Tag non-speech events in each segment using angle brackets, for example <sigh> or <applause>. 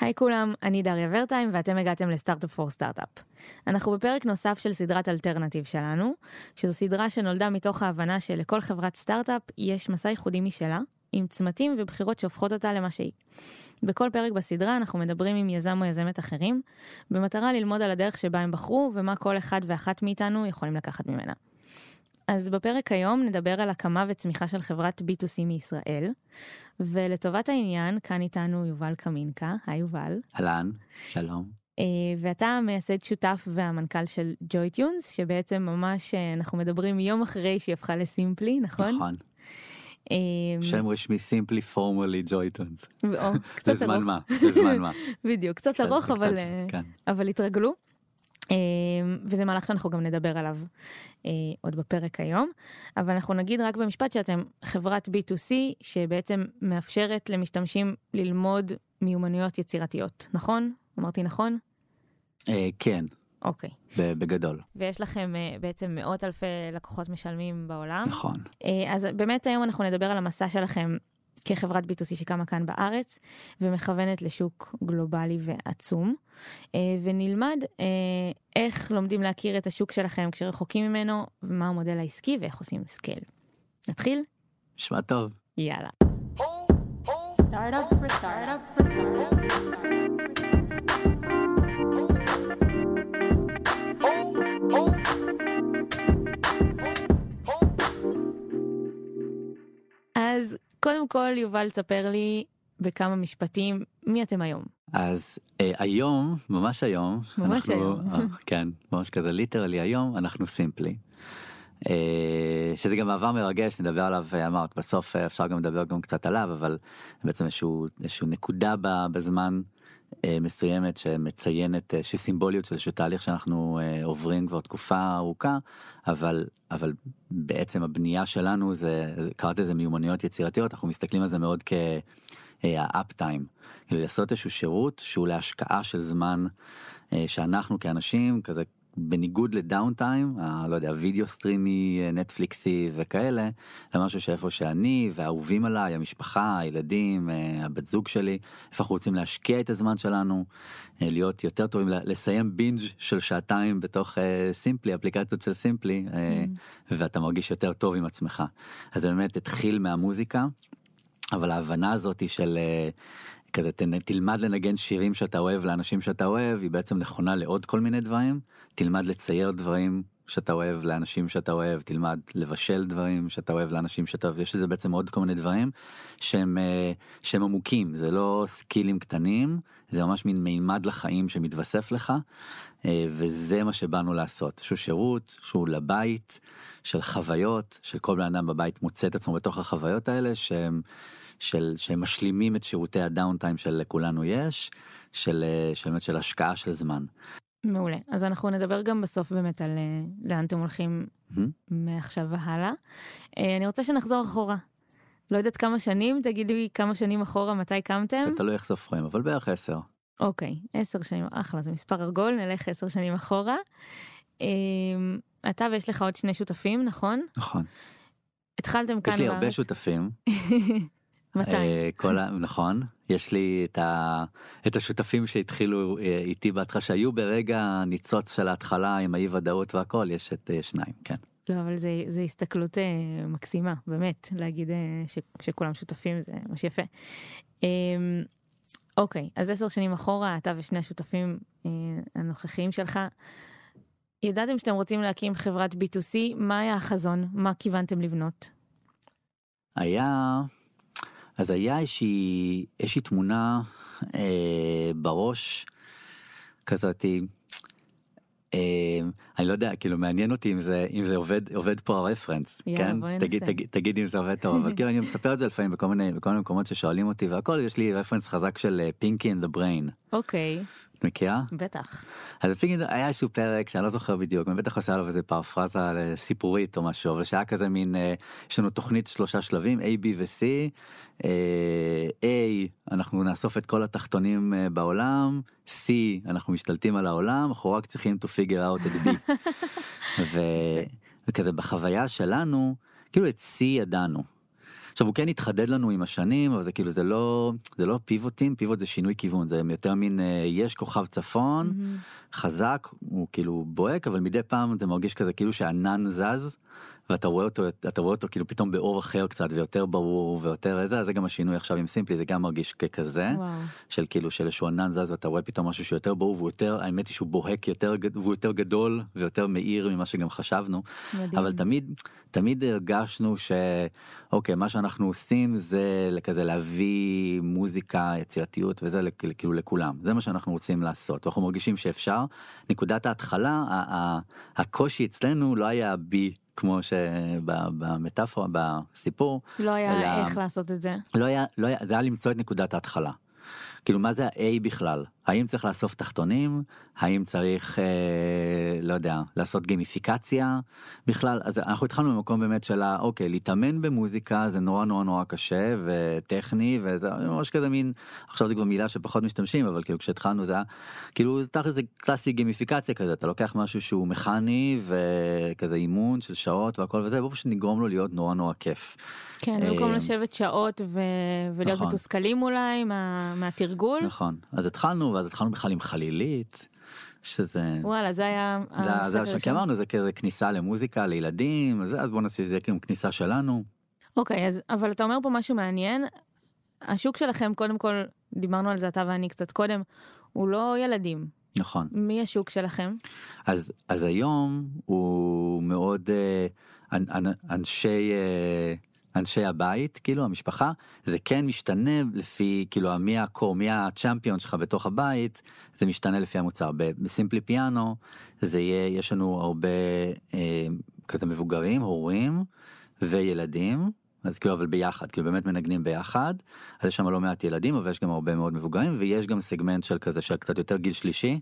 היי כולם, אני דריה ורטהיים ואתם הגעתם ל Startup for Startup. אנחנו בפרק נוסף של סדרת Alternative שלנו, שזו סדרה שנולדה מתוך ההבנה שלכל חברת סטארט-אפ יש מסע ייחודי משלה, עם צמתים ובחירות שהופכות אותה למה שהיא. בכל פרק בסדרה אנחנו מדברים עם יזם או יזמת אחרים, במטרה ללמוד על הדרך שבה הם בחרו ומה כל אחד ואחת מאיתנו יכולים לקחת ממנה. אז בפרק היום נדבר על הקמה וצמיחה של חברת B2C מישראל, ולטובת העניין כאן איתנו יובל קמינקה, היי יובל. אהלן, שלום. אה, ואתה המייסד שותף והמנכ"ל של ג'וי טיונס, שבעצם ממש אה, אנחנו מדברים יום אחרי שהיא הפכה לסימפלי, נכון? נכון. אה, שם רשמי סימפלי פורמלי ג'ויטונס. קצת בזמן ארוך. מה? בזמן מה? <laughs> בדיוק, קצת ארוך, כן. אבל התרגלו. אה, וזה מהלך שאנחנו גם נדבר עליו אה, עוד בפרק היום, אבל אנחנו נגיד רק במשפט שאתם חברת B2C שבעצם מאפשרת למשתמשים ללמוד מיומנויות יצירתיות, נכון? אמרתי נכון? אה, כן, אוקיי. בגדול, ויש לכם אה, בעצם מאות אלפי לקוחות משלמים בעולם. נכון. אז באמת היום אנחנו נדבר על המסע שלכם כחברת B2C שקמה כאן בארץ ומכוונת לשוק גלובלי ועצום אה, ונלמד אה, איך לומדים להכיר את השוק שלכם כשרחוקים ממנו ומה המודל העסקי ואיך עושים scale. נתחיל? נשמע טוב. יאללה. Startup for startup for startup. אז קודם כל יובל תספר לי בכמה משפטים מי אתם היום. אז אה, היום, ממש היום, ממש אנחנו, היום. אה, כן, ממש כזה ליטרלי היום, אנחנו סימפלי. אה, שזה גם מעבר מרגש, נדבר עליו, אה, אמרת, בסוף אה, אפשר גם לדבר גם קצת עליו, אבל בעצם איזשהו, איזשהו נקודה בזמן מסוימת שמציינת אה, איזושהי סימבוליות של איזשהו תהליך שאנחנו אה, עוברים כבר תקופה ארוכה, אבל, אבל בעצם הבנייה שלנו זה, זה- קראת לזה מיומנויות יצירתיות, אנחנו מסתכלים על זה מאוד כ... ה up time, כאילו לעשות איזשהו שירות שהוא להשקעה של זמן אה, שאנחנו כאנשים כזה בניגוד ל down time, לא יודע, וידאו סטרימי, אה, נטפליקסי וכאלה, למשהו שאיפה שאני והאהובים עליי, המשפחה, הילדים, אה, הבת זוג שלי, איפה אנחנו רוצים להשקיע את הזמן שלנו, אה, להיות יותר טובים, לסיים binge של שעתיים בתוך אה, סימפלי, אפליקציות של סימפלי, אה, ואתה מרגיש יותר טוב עם עצמך. אז זה באמת התחיל מהמוזיקה. אבל ההבנה הזאת של אה, כזה תלמד לנגן שירים שאתה אוהב לאנשים שאתה אוהב היא בעצם נכונה לעוד כל מיני דברים תלמד לצייר דברים שאתה אוהב לאנשים שאתה אוהב תלמד לבשל דברים שאתה אוהב לאנשים שאתה אוהב יש לזה בעצם עוד כל מיני דברים שהם אה, שהם עמוקים זה לא סקילים קטנים זה ממש מין מימד לחיים שמתווסף לך אה, וזה מה שבאנו לעשות שהוא שירות שהוא לבית של חוויות של כל בן אדם בבית מוצא את עצמו בתוך החוויות האלה שהם של שהם משלימים את שירותי הדאונטיים שלכולנו יש של אה, של של השקעה של זמן. מעולה. אז אנחנו נדבר גם בסוף באמת על אה, לאן אתם הולכים. מעכשיו והלאה. אה, אני רוצה שנחזור אחורה. לא יודעת כמה שנים, תגידי לי כמה שנים אחורה מתי קמתם. זה תלוי איך סופרים אבל בערך עשר. אוקיי, עשר שנים, אחלה, זה מספר עגול, נלך עשר שנים אחורה. אה, אתה ויש לך עוד שני שותפים, נכון? נכון. התחלתם כאן יש לי הרבה בארץ. שותפים. <laughs> מתי? אה. נכון יש לי את, ה... את השותפים שהתחילו אה, איתי בהתחלה שהיו ברגע הניצוץ של ההתחלה עם האי ודאות והכל יש את אה, שניים כן. לא, אבל זה, זה הסתכלות אה, מקסימה, באמת, להגיד אה, ש, שכולם שותפים זה ממש יפה. אה, אוקיי, אז עשר שנים אחורה, אתה ושני השותפים אה, הנוכחיים שלך, ידעתם שאתם רוצים להקים חברת B2C, מה היה החזון? מה כיוונתם לבנות? היה אז היה איזושהי איזושהי תמונה אה, בראש כזאתי. אה, אני לא יודע כאילו מעניין אותי אם זה אם זה עובד עובד פה הרפרנס כן? תגיד. תגיד תגיד אם זה עובד טוב אבל <laughs> כאילו אני מספר את זה לפעמים בכל מיני בכל מיני מקומות ששואלים אותי והכל יש לי רפרנס חזק של פינקי אין דה בריין אוקיי, את מכירה? בטח. אז פינקי היה איזשהו פרק שאני לא זוכר בדיוק אני בטח עושה עליו איזה פרפרזה אה, סיפורית או משהו אבל שהיה כזה מין אה, יש לנו תוכנית שלושה שלבים A B ו-C אה, A אנחנו נאסוף את כל התחתונים בעולם C אנחנו משתלטים על העולם אנחנו רק צריכים to figure out את B ו- וכזה בחוויה שלנו כאילו את C ידענו. עכשיו הוא כן התחדד לנו עם השנים אבל זה כאילו זה לא זה לא פיבוטים פיבוט זה שינוי כיוון זה יותר מין אה, יש כוכב צפון חזק הוא כאילו בוהק אבל מדי פעם זה מרגיש כזה כאילו שענן זז. ואתה רואה אותו אתה רואה אותו כאילו פתאום באור אחר קצת ויותר ברור ויותר איזה אז זה גם השינוי עכשיו עם סימפלי זה גם מרגיש ככזה וואו. של כאילו של איזשהו ענן זז ואתה רואה פתאום משהו שיותר ברור והוא יותר האמת היא שהוא בוהק יותר והוא יותר גדול ויותר מאיר ממה שגם חשבנו. מדהים. אבל תמיד תמיד הרגשנו שאוקיי מה שאנחנו עושים זה כזה להביא מוזיקה יצירתיות וזה כאילו לכולם. זה מה שאנחנו רוצים לעשות. אנחנו מרגישים שאפשר. נקודת ההתחלה הקושי אצלנו לא היה בי כמו שבמטאפורה בסיפור לא היה אלא- איך לעשות את זה. לא היה לא היה זה היה למצוא את נקודת ההתחלה. כאילו מה זה ה-A בכלל האם צריך לאסוף תחתונים האם צריך אה, לא יודע לעשות גימיפיקציה בכלל אז אנחנו התחלנו במקום באמת של אוקיי להתאמן במוזיקה זה נורא נורא נורא קשה וטכני וזה ממש כזה מין עכשיו זה כבר מילה שפחות משתמשים אבל כאילו כשהתחלנו זה היה כאילו תכל'ס זה קלאסי גימיפיקציה כזה אתה לוקח משהו שהוא מכני וכזה אימון של שעות והכל וזה בוא פשוט נגרום לו להיות נורא נורא כיף. כן, במקום אה, לשבת שעות ו... ולהיות נכון. מתוסכלים אולי מה... מהתרגול. נכון אז התחלנו ואז התחלנו בכלל עם חלילית שזה וואלה, זה היה זה, זה, זה. כי אמרנו זה כזה כניסה למוזיקה לילדים אז, אז בוא נעשה יהיה כאילו כניסה שלנו אוקיי, אז אבל אתה אומר פה משהו מעניין. השוק שלכם, קודם כל, דיברנו על זה אתה ואני קצת קודם, הוא לא ילדים. נכון מי השוק שלכם? אז אז היום הוא מאוד אה, אנ, אנ, אנשי אה, אנשי הבית כאילו המשפחה זה כן משתנה לפי כאילו מי הקור מי הצ'מפיון שלך בתוך הבית זה משתנה לפי המוצר בסימפלי פיאנו זה יהיה יש לנו הרבה אה, כזה מבוגרים הורים וילדים. אז כאילו אבל ביחד כאילו באמת מנגנים ביחד אז יש שם לא מעט ילדים אבל יש גם הרבה מאוד מבוגרים ויש גם סגמנט של כזה של קצת יותר גיל שלישי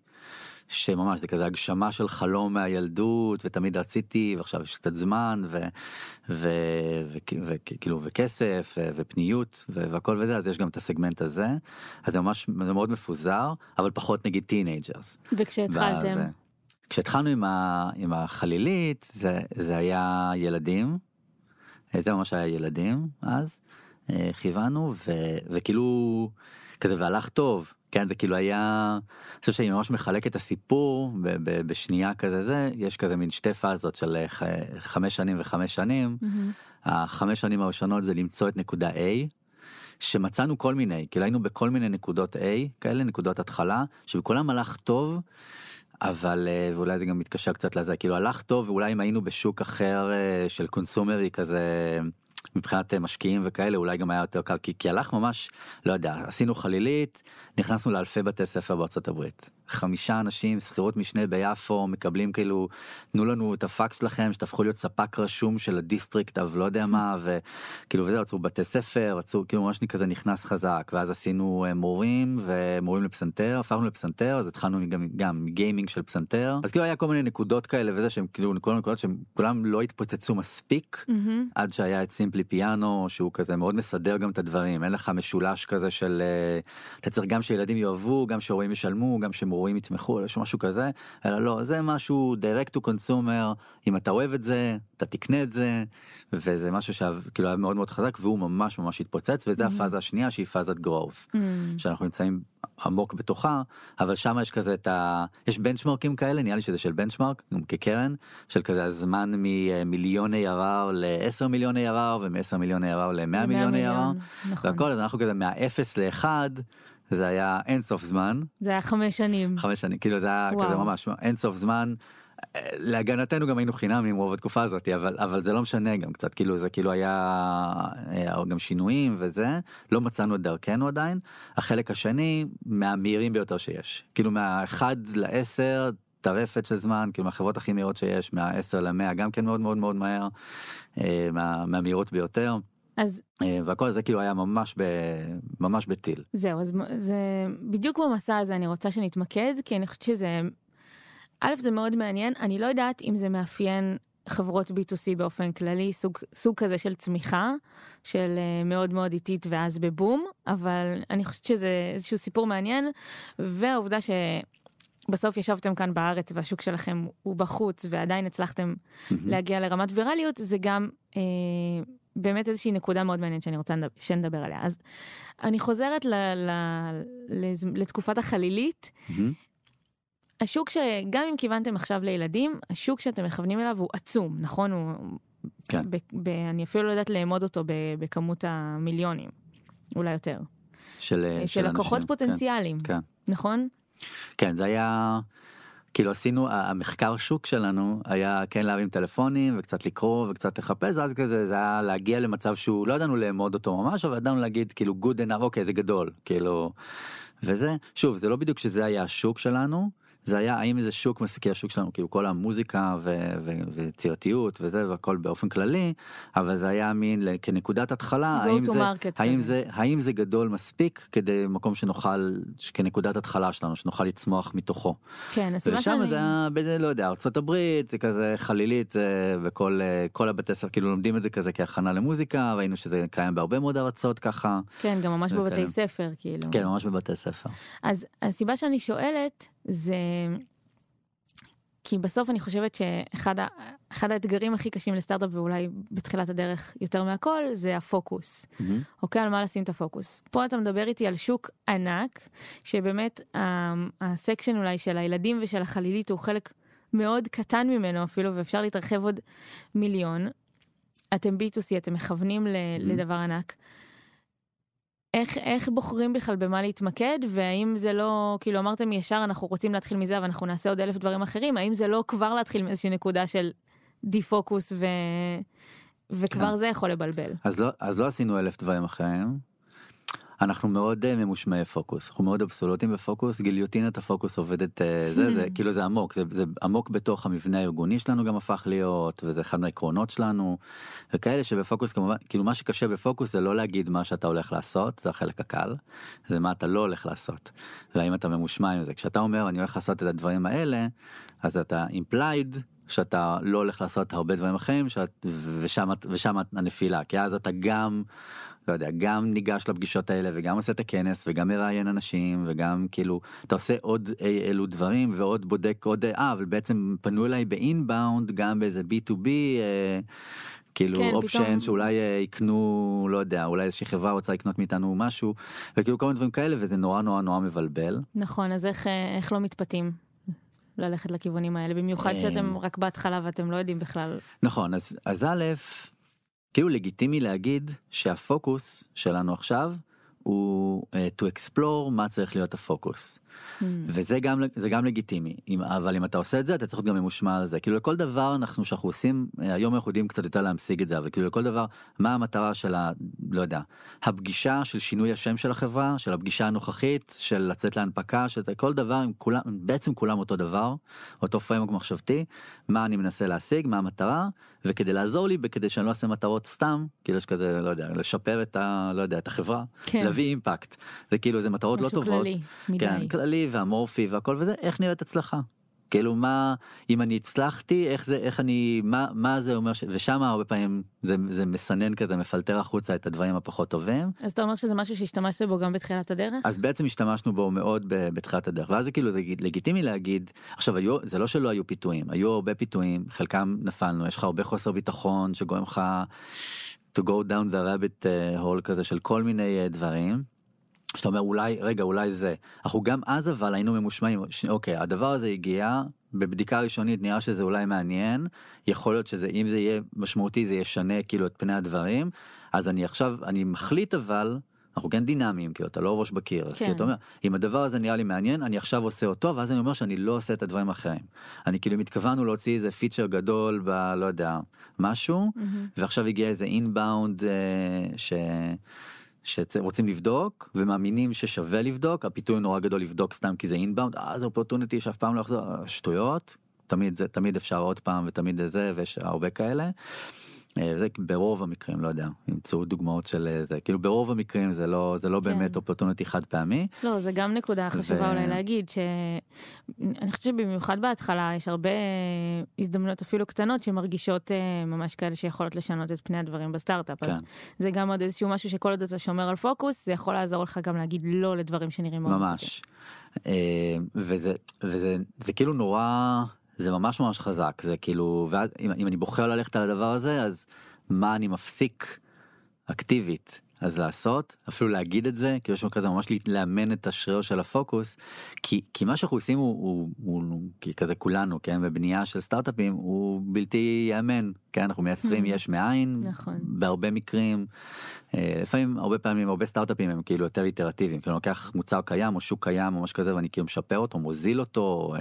שממש זה כזה הגשמה של חלום מהילדות ותמיד רציתי ועכשיו יש קצת זמן וכאילו וכסף ופניות והכל וזה אז יש גם את הסגמנט הזה אז זה ממש זה מאוד מפוזר אבל פחות נגיד teenagers. וכשהתחלתם, כשהתחלנו עם, ה- עם החלילית זה, זה היה ילדים. אה, זה ממש היה ילדים אז אה, כיוונו וכאילו כזה והלך טוב כן זה כאילו היה אני חושב שאני ממש מחלק את הסיפור ב- ב- בשנייה כזה זה יש כזה מין שתי פאזות של אה, ח- חמש שנים וחמש שנים מהמם. החמש שנים הראשונות זה למצוא את נקודה A. שמצאנו כל מיני כאילו היינו בכל מיני נקודות A כאלה נקודות התחלה שבכולם הלך טוב. אבל אה, ואולי זה גם מתקשר קצת לזה כאילו הלך טוב ואולי אם היינו בשוק אחר אה, של קונסיומרי כזה מבחינת משקיעים וכאלה אולי גם היה יותר קל כי, כי הלך ממש לא יודע עשינו חלילית נכנסנו לאלפי בתי ספר בארצות הברית. חמישה אנשים שכירות משנה ביפו מקבלים כאילו תנו לנו את הפקס שלכם שתהפכו להיות ספק רשום של ה district of לא יודע מה וכאילו וזה רצו בתי ספר רצו כאילו ממש כזה נכנס חזק. ואז עשינו אה, מורים ומורים לפסנתר הפכנו לפסנתר אז התחלנו גם גם gaming של פסנתר. אז כאילו היה כל מיני נקודות כאלה וזה שהם כאילו כל הנקודות שהם כולם לא התפוצצו מספיק מהמם. עד שהיה את סימפלי פיאנו שהוא כזה מאוד מסדר גם את הדברים. אין לך משולש כזה של אה, אתה צריך גם שילדים יאהבו גם שהורים ישלמו גם שמורים יתמכו יש משהו כזה אלא לא זה משהו direct to consumer אם אתה אוהב את זה אתה תקנה את זה וזה משהו שכאילו היה מאוד מאוד חזק והוא ממש ממש התפוצץ וזה הפאזה השנייה שהיא פאזת growth מהמם. שאנחנו נמצאים עמוק בתוכה אבל שם יש כזה את ה... יש בנצ'מרקים כאלה נראה לי שזה של בנצ'מרק גם כקרן של כזה הזמן ממיליון ARR ל-10 מיליון ARR ומ-10 מיליון ARR ל-100 מאה מיליון ARR נכון. והכל אז אנחנו כזה מהאפס לאחד זה היה אין סוף זמן זה היה חמש שנים. חמש שנים כאילו זה היה וואו. כזה ממש אין סוף זמן. אה, להגנתנו גם היינו חינמים רוב התקופה הזאת אבל אבל זה לא משנה גם קצת כאילו זה כאילו היה אה, גם שינויים וזה לא מצאנו את דרכנו עדיין החלק השני מהמהירים ביותר שיש כאילו מהאחד לעשר טרפת של זמן כאילו מהחברות הכי מהירות שיש מהעשר למאה גם כן מאוד מאוד מאוד מהר אה, מה, מהמהירות ביותר אז אה, והכל זה כאילו היה ממש ב, ממש בטיל. זהו, אז זה בדיוק במסע הזה אני רוצה שנתמקד, כי אני חושבת שזה, א', זה מאוד מעניין, אני לא יודעת אם זה מאפיין חברות B2C באופן כללי, סוג, סוג כזה של צמיחה, של אה, מאוד מאוד איטית ואז בבום, אבל אני חושבת שזה איזשהו סיפור מעניין, והעובדה ש... בסוף ישבתם כאן בארץ והשוק שלכם הוא בחוץ ועדיין הצלחתם להגיע לרמת ויראליות זה גם אה, באמת איזושהי נקודה מאוד מעניינת שאני רוצה נדבר- שנדבר עליה. אז אני חוזרת ל, ל, לז- לתקופת החלילית. מהמם. השוק שגם אם כיוונתם עכשיו לילדים, השוק שאתם מכוונים אליו הוא עצום, נכון? הוא... כן. ב, ב, אני אפילו לא יודעת לאמוד אותו ב, בכמות המיליונים, אולי יותר. של, אה, של לקוחות אנשים, פוטנציאליים, כן, נכון? כן. כן, זה היה, כאילו עשינו, המחקר שוק שלנו היה כן להרים טלפונים וקצת לקרוא וקצת לחפש, אז כזה זה היה להגיע למצב שהוא, לא ידענו לאמוד אותו ממש, אבל ידענו להגיד כאילו good enough, אוקיי, זה גדול, כאילו, וזה, שוב, זה לא בדיוק שזה היה השוק שלנו. זה היה האם זה שוק מסקי השוק שלנו כאילו כל המוזיקה ו- ו- ויצירתיות וזה והכל באופן כללי אבל זה היה מין כנקודת התחלה האם זה האם. זה האם זה גדול מספיק כדי מקום שנוכל כנקודת התחלה שלנו שנוכל לצמוח מתוכו. כן, הסיבה ושם שאני... זה היה לא יודע ארצות הברית זה כזה חלילית זה בכל אה, כל הבתי ספר כאילו לומדים את זה כזה כהכנה למוזיקה ראינו שזה קיים בהרבה מאוד ארצות ככה כן, גם ממש זה בבתי. ספר, כאילו. כן ממש בבתי ספר. אז הסיבה שאני שואלת זה כי בסוף אני חושבת שאחד ה- אחד האתגרים הכי קשים לסטארט-אפ ואולי בתחילת הדרך יותר מהכל זה הפוקוס. מהמם. אוקיי, על מה לשים את הפוקוס. פה אתה מדבר איתי על שוק ענק, שבאמת ה- הסקשן אולי של הילדים ושל החלילית הוא חלק מאוד קטן ממנו אפילו, ואפשר להתרחב עוד מיליון. אתם B2C, אתם מכוונים ל- לדבר ענק. איך, איך בוחרים בכלל במה להתמקד והאם זה לא כאילו אמרתם ישר אנחנו רוצים להתחיל מזה ואנחנו נעשה עוד אלף דברים אחרים האם זה לא כבר להתחיל מאיזושהי נקודה של די-פוקוס ו... וכבר כן. זה יכול לבלבל. אז לא אז לא עשינו אלף דברים אחרים. אנחנו מאוד אה, ממושמעי פוקוס אנחנו מאוד אבסולוטים בפוקוס. גיליוטינת הפוקוס עובדת אה, זה זה <laughs> כאילו זה עמוק. זה, זה עמוק בתוך המבנה הארגוני שלנו גם הפך להיות וזה אחד מהעקרונות שלנו וכאלה שבפוקוס כמובן כאילו מה שקשה בפוקוס זה לא להגיד מה שאתה הולך לעשות זה החלק הקל זה מה אתה לא הולך לעשות. והאם אתה ממושמע עם זה. כשאתה אומר אני הולך לעשות את הדברים האלה אז אתה implied שאתה לא הולך לעשות הרבה דברים אחרים שאת, ושם, ושם הנפילה. כי אז אתה גם לא יודע גם ניגש לפגישות האלה וגם עושה את הכנס וגם מראיין אנשים וגם כאילו אתה עושה עוד אי אלו דברים ועוד בודק עוד אה אבל בעצם פנו אליי באינבאונד גם באיזה b2b. אה, כאילו כן, אופשן פתאום- שאולי אה, יקנו לא יודע אולי איזושהי חברה רוצה לקנות מאיתנו משהו וכאילו כל מיני דברים כאלה וזה נורא נורא נורא מבלבל. נכון, אז איך, אה, איך לא מתפתים ללכת לכיוונים האלה, במיוחד. שאתם רק בהתחלה ואתם לא יודעים בכלל. נכון אז אז א' כאילו לגיטימי להגיד שהפוקוס שלנו עכשיו הוא uh, to explore מה צריך להיות הפוקוס Hmm. וזה גם זה גם לגיטימי אם אבל אם אתה עושה את זה אתה צריך להיות גם ממושמע על זה כאילו לכל דבר אנחנו שאנחנו עושים אה, היום אנחנו יודעים קצת יותר להמשיג את זה אבל כאילו לכל דבר מה המטרה של ה... לא יודע הפגישה של שינוי השם של החברה של הפגישה הנוכחית של לצאת להנפקה של כל דבר עם כולם בעצם כולם אותו דבר אותו פריימוק מחשבתי מה אני מנסה להשיג מה המטרה וכדי לעזור לי וכדי שאני לא אעשה מטרות סתם כאילו יש כזה לא יודע לשפר את ה... לא יודע את החברה כן. להביא אימפקט זה כאילו זה מטרות לא טובות. כללי. כן, כללי ואמורפי והכל וזה, איך נראית הצלחה? כאילו מה, אם אני הצלחתי, איך זה, איך אני, מה, מה זה אומר, ש... ושם הרבה פעמים זה, זה מסנן כזה, מפלטר החוצה את הדברים הפחות טובים. אז אתה אומר שזה משהו שהשתמשת בו גם בתחילת הדרך? אז בעצם השתמשנו בו מאוד בתחילת הדרך, ואז זה כאילו זה לגיטימי להגיד, עכשיו היו, זה לא שלא היו פיתויים, היו הרבה פיתויים, חלקם נפלנו, יש לך הרבה חוסר ביטחון שגורם לך to go down the rabbit uh, hole כזה של כל מיני uh, דברים. שאתה אומר אולי רגע אולי זה אנחנו גם אז אבל היינו ממושמעים ש- אוקיי הדבר הזה הגיע בבדיקה ראשונית נראה שזה אולי מעניין יכול להיות שזה אם זה יהיה משמעותי זה ישנה כאילו את פני הדברים אז אני עכשיו אני מחליט אבל אנחנו כן דינמיים כאילו אתה לא ראש בקיר אז כן. כאילו אתה אומר אם הדבר הזה נראה לי מעניין אני עכשיו עושה אותו ואז אני אומר שאני לא עושה את הדברים האחרים אני כאילו מתכוונו להוציא איזה פיצ'ר גדול ב... לא יודע משהו מהמם. ועכשיו הגיע איזה אינבאונד ש... שרוצים לבדוק ומאמינים ששווה לבדוק הפיתוי נורא גדול לבדוק סתם כי זה אינבאונד אה זה אופורטוניטי שאף פעם לא יחזור שטויות תמיד זה תמיד אפשר עוד פעם ותמיד זה ויש הרבה כאלה. אה, זה ברוב המקרים לא יודע ימצאו דוגמאות של אה, זה כאילו ברוב המקרים זה לא זה לא כן. באמת אופורטוניטי חד פעמי לא, זה גם נקודה חשובה ו- אולי להגיד, שאני חושבת שבמיוחד בהתחלה יש הרבה הזדמנויות אפילו קטנות שמרגישות אה, ממש כאלה שיכולות לשנות את פני הדברים בסטארט-אפ. אז כן. זה גם עוד איזשהו משהו שכל עוד אתה שומר על פוקוס, זה יכול לעזור לך גם להגיד לא לדברים שנראים ממש וזה וזה זה כאילו נורא זה ממש ממש חזק זה כאילו ואז אם, אני בוחר ללכת על הדבר הזה אז מה אני מפסיק אקטיבית אז לעשות אפילו להגיד את זה כי יש לנו כזה ממש לאמן את השריר של הפוקוס כי כי מה שאנחנו עושים הוא, הוא, הוא, הוא כי כזה כולנו כן בבנייה של סטארט-אפים הוא בלתי ייאמן כן אנחנו מייצרים Hmm. יש מאין נכון. בהרבה מקרים אה, לפעמים הרבה פעמים הרבה סטארט-אפים הם כאילו יותר איטרטיביים כאילו לוקח מוצר קיים או שוק קיים או משהו כזה ואני כאילו משפר אותו מוזיל אותו.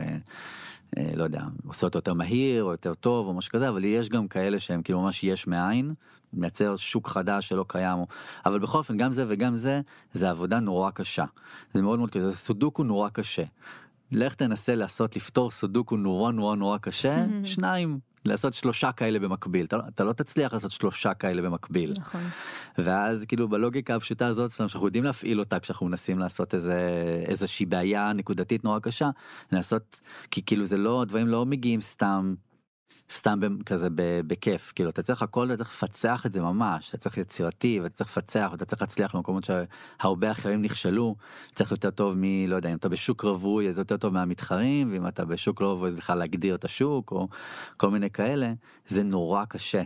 אה, לא יודע, עושה אותו יותר מהיר או יותר טוב או משהו כזה, אבל יש גם כאלה שהם כאילו ממש יש מאין, מייצר שוק חדש שלא קיים, אבל בכל אופן גם זה וגם זה, זה עבודה נורא קשה. זה מאוד מאוד קשה, זה סודוקו נורא קשה. לך תנסה לעשות, לפתור סודוקו נורא נורא נורא קשה, <laughs> שניים, לעשות שלושה כאלה במקביל, אתה, לא- אתה לא תצליח לעשות שלושה כאלה במקביל. נכון. ואז כאילו בלוגיקה הפשוטה הזאת שלנו שאנחנו יודעים להפעיל אותה כשאנחנו מנסים לעשות איזה איזושהי בעיה נקודתית נורא קשה לעשות כי כאילו זה לא דברים לא מגיעים סתם. סתם כזה בכיף כאילו אתה צריך הכל אתה צריך לפצח את זה ממש אתה צריך יצירתי ואתה צריך לפצח ואתה צריך להצליח במקומות שהרבה אחרים נכשלו צריך יותר טוב מ... לא יודע אם אתה בשוק רווי אז יותר טוב מהמתחרים ואם אתה בשוק לא רווי בכלל להגדיר את השוק או כל מיני כאלה זה נורא קשה.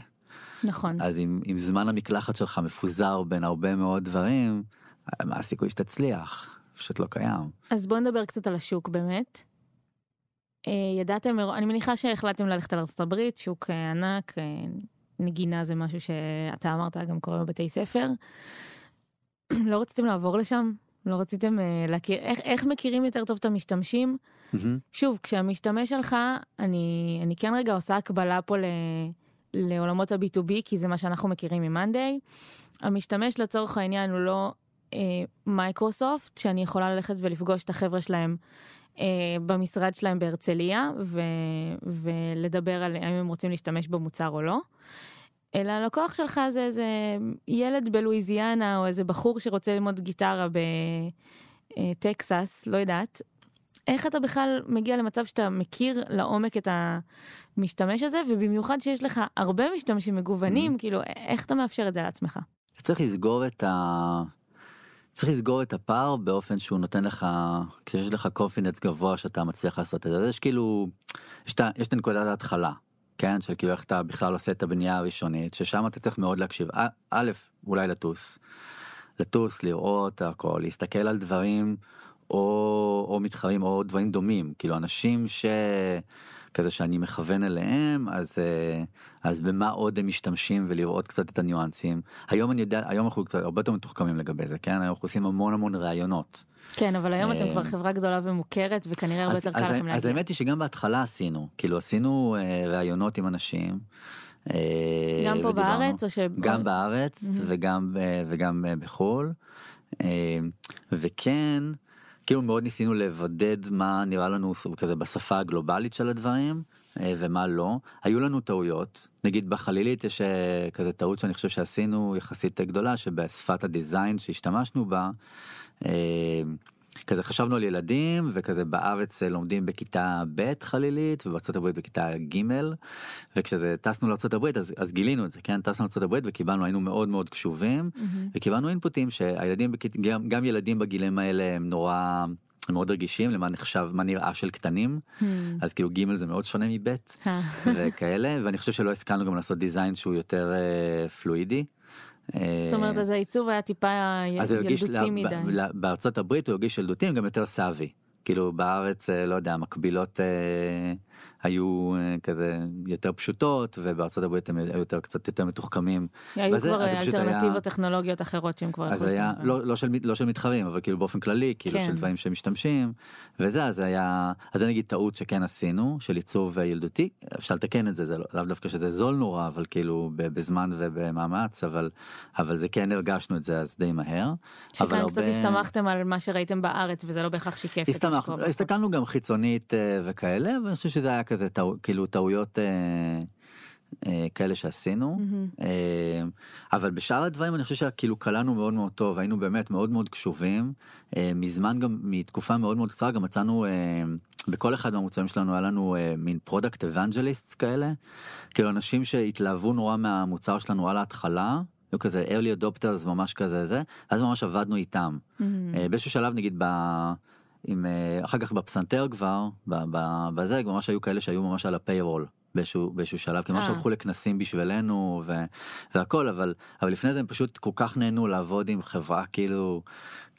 נכון. אז אם, אם זמן המקלחת שלך מפוזר בין הרבה מאוד דברים, מה הסיכוי שתצליח? פשוט לא קיים. אז בואו נדבר קצת על השוק באמת. אה, ידעתם, אני מניחה שהחלטתם ללכת על הברית, שוק אה, ענק, אה, נגינה זה משהו שאתה אמרת גם קורה בבתי ספר. <clears throat> לא רציתם לעבור לשם? לא רציתם אה, להכיר, איך, איך מכירים יותר טוב את המשתמשים? שוב, כשהמשתמש שלך, אני, אני כן רגע עושה הקבלה פה ל, לעולמות ה-B2B, כי זה מה שאנחנו מכירים ממאנדיי. המשתמש לצורך העניין הוא לא מייקרוסופט, שאני יכולה ללכת ולפגוש את החבר'ה שלהם אה, במשרד שלהם בהרצליה, ו, ולדבר על האם הם רוצים להשתמש במוצר או לא. אלא הלקוח שלך זה איזה ילד בלואיזיאנה, או איזה בחור שרוצה ללמוד גיטרה בטקסס, לא יודעת. איך אתה בכלל מגיע למצב שאתה מכיר לעומק את המשתמש הזה, ובמיוחד שיש לך הרבה משתמשים מגוונים, כאילו, איך אתה מאפשר את זה לעצמך? צריך לסגור את ה... צריך לסגור את הפער באופן שהוא נותן לך, כשיש לך קונפיננס גבוה שאתה מצליח לעשות את זה, יש כאילו, יש את יש את נקודת ההתחלה, כן, של כאילו איך אתה בכלל עושה את הבנייה הראשונית, ששם אתה צריך מאוד להקשיב, א- א', אולי לטוס, לטוס, לראות הכל, להסתכל על דברים או, או מתחרים או דברים דומים, כאילו אנשים ש... כזה שאני מכוון אליהם אז אה, אז במה עוד הם משתמשים ולראות קצת את הניואנסים היום אני יודע היום אנחנו קצת הרבה יותר מתוחכמים לגבי זה כן אנחנו עושים המון המון ראיונות. כן, אבל היום אתם אה, כבר חברה גדולה ומוכרת, וכנראה הרבה אז, יותר קל אז, לכם אז להגיע. האמת היא שגם בהתחלה עשינו כאילו עשינו אה, ראיונות עם אנשים. אה, גם פה בארץ, או ש... גם בארץ. וגם אה, וגם אה, בחו"ל אה, וכן כאילו מאוד ניסינו לבודד מה נראה לנו כזה בשפה הגלובלית של הדברים אה, ומה לא היו לנו טעויות נגיד בחלילית יש אה, כזה טעות שאני חושב שעשינו יחסית גדולה שבשפת הדיזיין שהשתמשנו בה. כזה חשבנו על ילדים וכזה בארץ אה, לומדים בכיתה ב' חלילית ובארצות הברית בכיתה ג' וכשזה טסנו לארצות הברית אז, אז גילינו את זה כן טסנו לארצות הברית וקיבלנו היינו מאוד מאוד קשובים מהמם. וקיבלנו אינפוטים שהילדים בכית- גם, גם ילדים בגילים האלה הם נורא הם מאוד רגישים למה נחשב מה נראה של קטנים מהמם. אז כאילו ג' זה מאוד שונה מב' אה, וכאלה ואני חושב שלא השכלנו גם לעשות דיזיין שהוא יותר אה, פלואידי. זאת אומרת, אז העיצוב היה טיפה ילדותי מדי. בארצות הברית הוא הרגיש ילדותי גם יותר סאבי. כאילו בארץ אה, לא יודע מקבילות אה, היו אה, כזה יותר פשוטות ובארצות הברית הם היו יותר קצת יותר מתוחכמים. היו וזה- כבר זה פשוט היה- אלטרנטיבות טכנולוגיות אחרות שהם כבר אז היה. לא, לא, של, לא של מתחרים אבל כאילו באופן כללי כאילו כן. של דברים שמשתמשים וזה אז היה אז נגיד טעות שכן עשינו של עיצוב אה, ילדותי אפשר לתקן את זה זה לא- לאו דווקא שזה זול נורא אבל כאילו בזמן ובמאמץ אבל אבל זה כן הרגשנו את זה אז די מהר. שכאן קצת הרבה- הסתמכתם על מה שראיתם בארץ וזה לא בהכרח שיקף הסתמכנו. הסתכלנו גם חיצונית אה, וכאלה ואני חושב שזה היה כזה טעו, כאילו טעויות אה, אה, כאלה שעשינו מהמם. אה, אבל בשאר הדברים אני חושב שכאילו קלענו מאוד מאוד טוב היינו באמת מאוד מאוד קשובים אה, מזמן גם מתקופה מאוד מאוד קצרה גם מצאנו אה, בכל אחד מהמוצרים שלנו היה לנו אה, מין product evangelist כאלה כאילו אנשים שהתלהבו נורא מהמוצר שלנו על ההתחלה. היו כזה early adopters ממש כזה זה אז ממש עבדנו איתם מהמם. אה, באיזשהו שלב נגיד ב... עם, אה, אחר כך בפסנתר כבר בזה ממש היו כאלה שהיו ממש על ה payroll באיזשהו, באיזשהו שלב, כי ממש אה. הלכו לכנסים בשבילנו ו, והכל, אבל, אבל לפני זה הם פשוט כל כך נהנו לעבוד עם חברה כאילו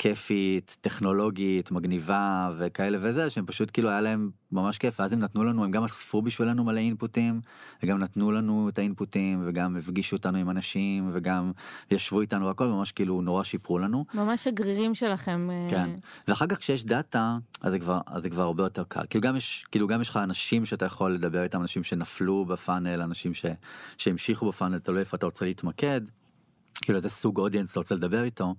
כיפית, טכנולוגית, מגניבה וכאלה וזה, שהם פשוט כאילו היה להם ממש כיף, ואז הם נתנו לנו, הם גם אספו בשבילנו מלא אינפוטים, וגם נתנו לנו את האינפוטים, וגם הפגישו אותנו עם אנשים, וגם ישבו איתנו והכל, ממש כאילו נורא שיפרו לנו. ממש שגרירים שלכם. אה, כן. ואחר כך כשיש דאטה אז זה כבר אז זה כבר הרבה יותר קל כאילו גם יש כאילו גם יש לך אנשים שאתה יכול לדבר איתם אנשים שנפלו בפאנל אנשים ש, שהמשיכו בפאנל תלוי איפה אתה רוצה להתמקד. כאילו איזה סוג אודיאנס אתה רוצה לדבר איתו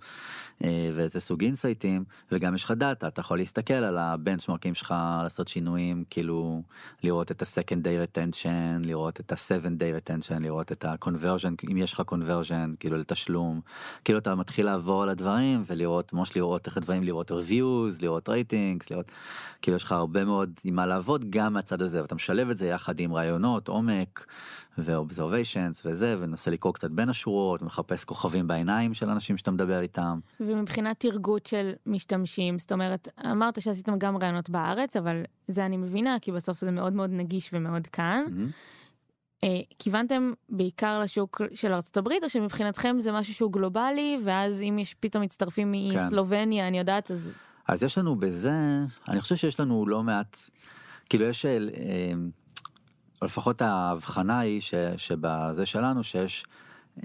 אה, ואיזה סוג אינסייטים וגם יש לך דאטה אתה יכול להסתכל על הבנצ'מרקים שלך לעשות שינויים כאילו לראות את ה-second day retention לראות את ה-7 day retention לראות את ה-conversion אם יש לך conversion כאילו לתשלום. כאילו אתה מתחיל לעבור על הדברים ולראות ממש לראות איך הדברים לראות reviews לראות ratings לראות כאילו יש לך הרבה מאוד עם מה לעבוד גם מהצד הזה ואתה משלב את זה יחד עם רעיונות עומק ו-observations וזה ומנסה לקרוא קצת בין השורות מחפש כוכבים בעיניים של אנשים שאתה מדבר איתם. ומבחינת תרגות של משתמשים, זאת אומרת, אמרת שעשיתם גם רעיונות בארץ, אבל זה אני מבינה, כי בסוף זה מאוד מאוד נגיש ומאוד כאן. Mm-hmm. אה, כיוונתם בעיקר לשוק של ארצות הברית, או שמבחינתכם זה משהו שהוא גלובלי, ואז אם יש פתאום מצטרפים כן. מסלובניה, אני יודעת, אז אז יש לנו בזה אני חושב שיש לנו לא מעט כאילו יש אה, לפחות ההבחנה היא ש, שבזה שלנו שיש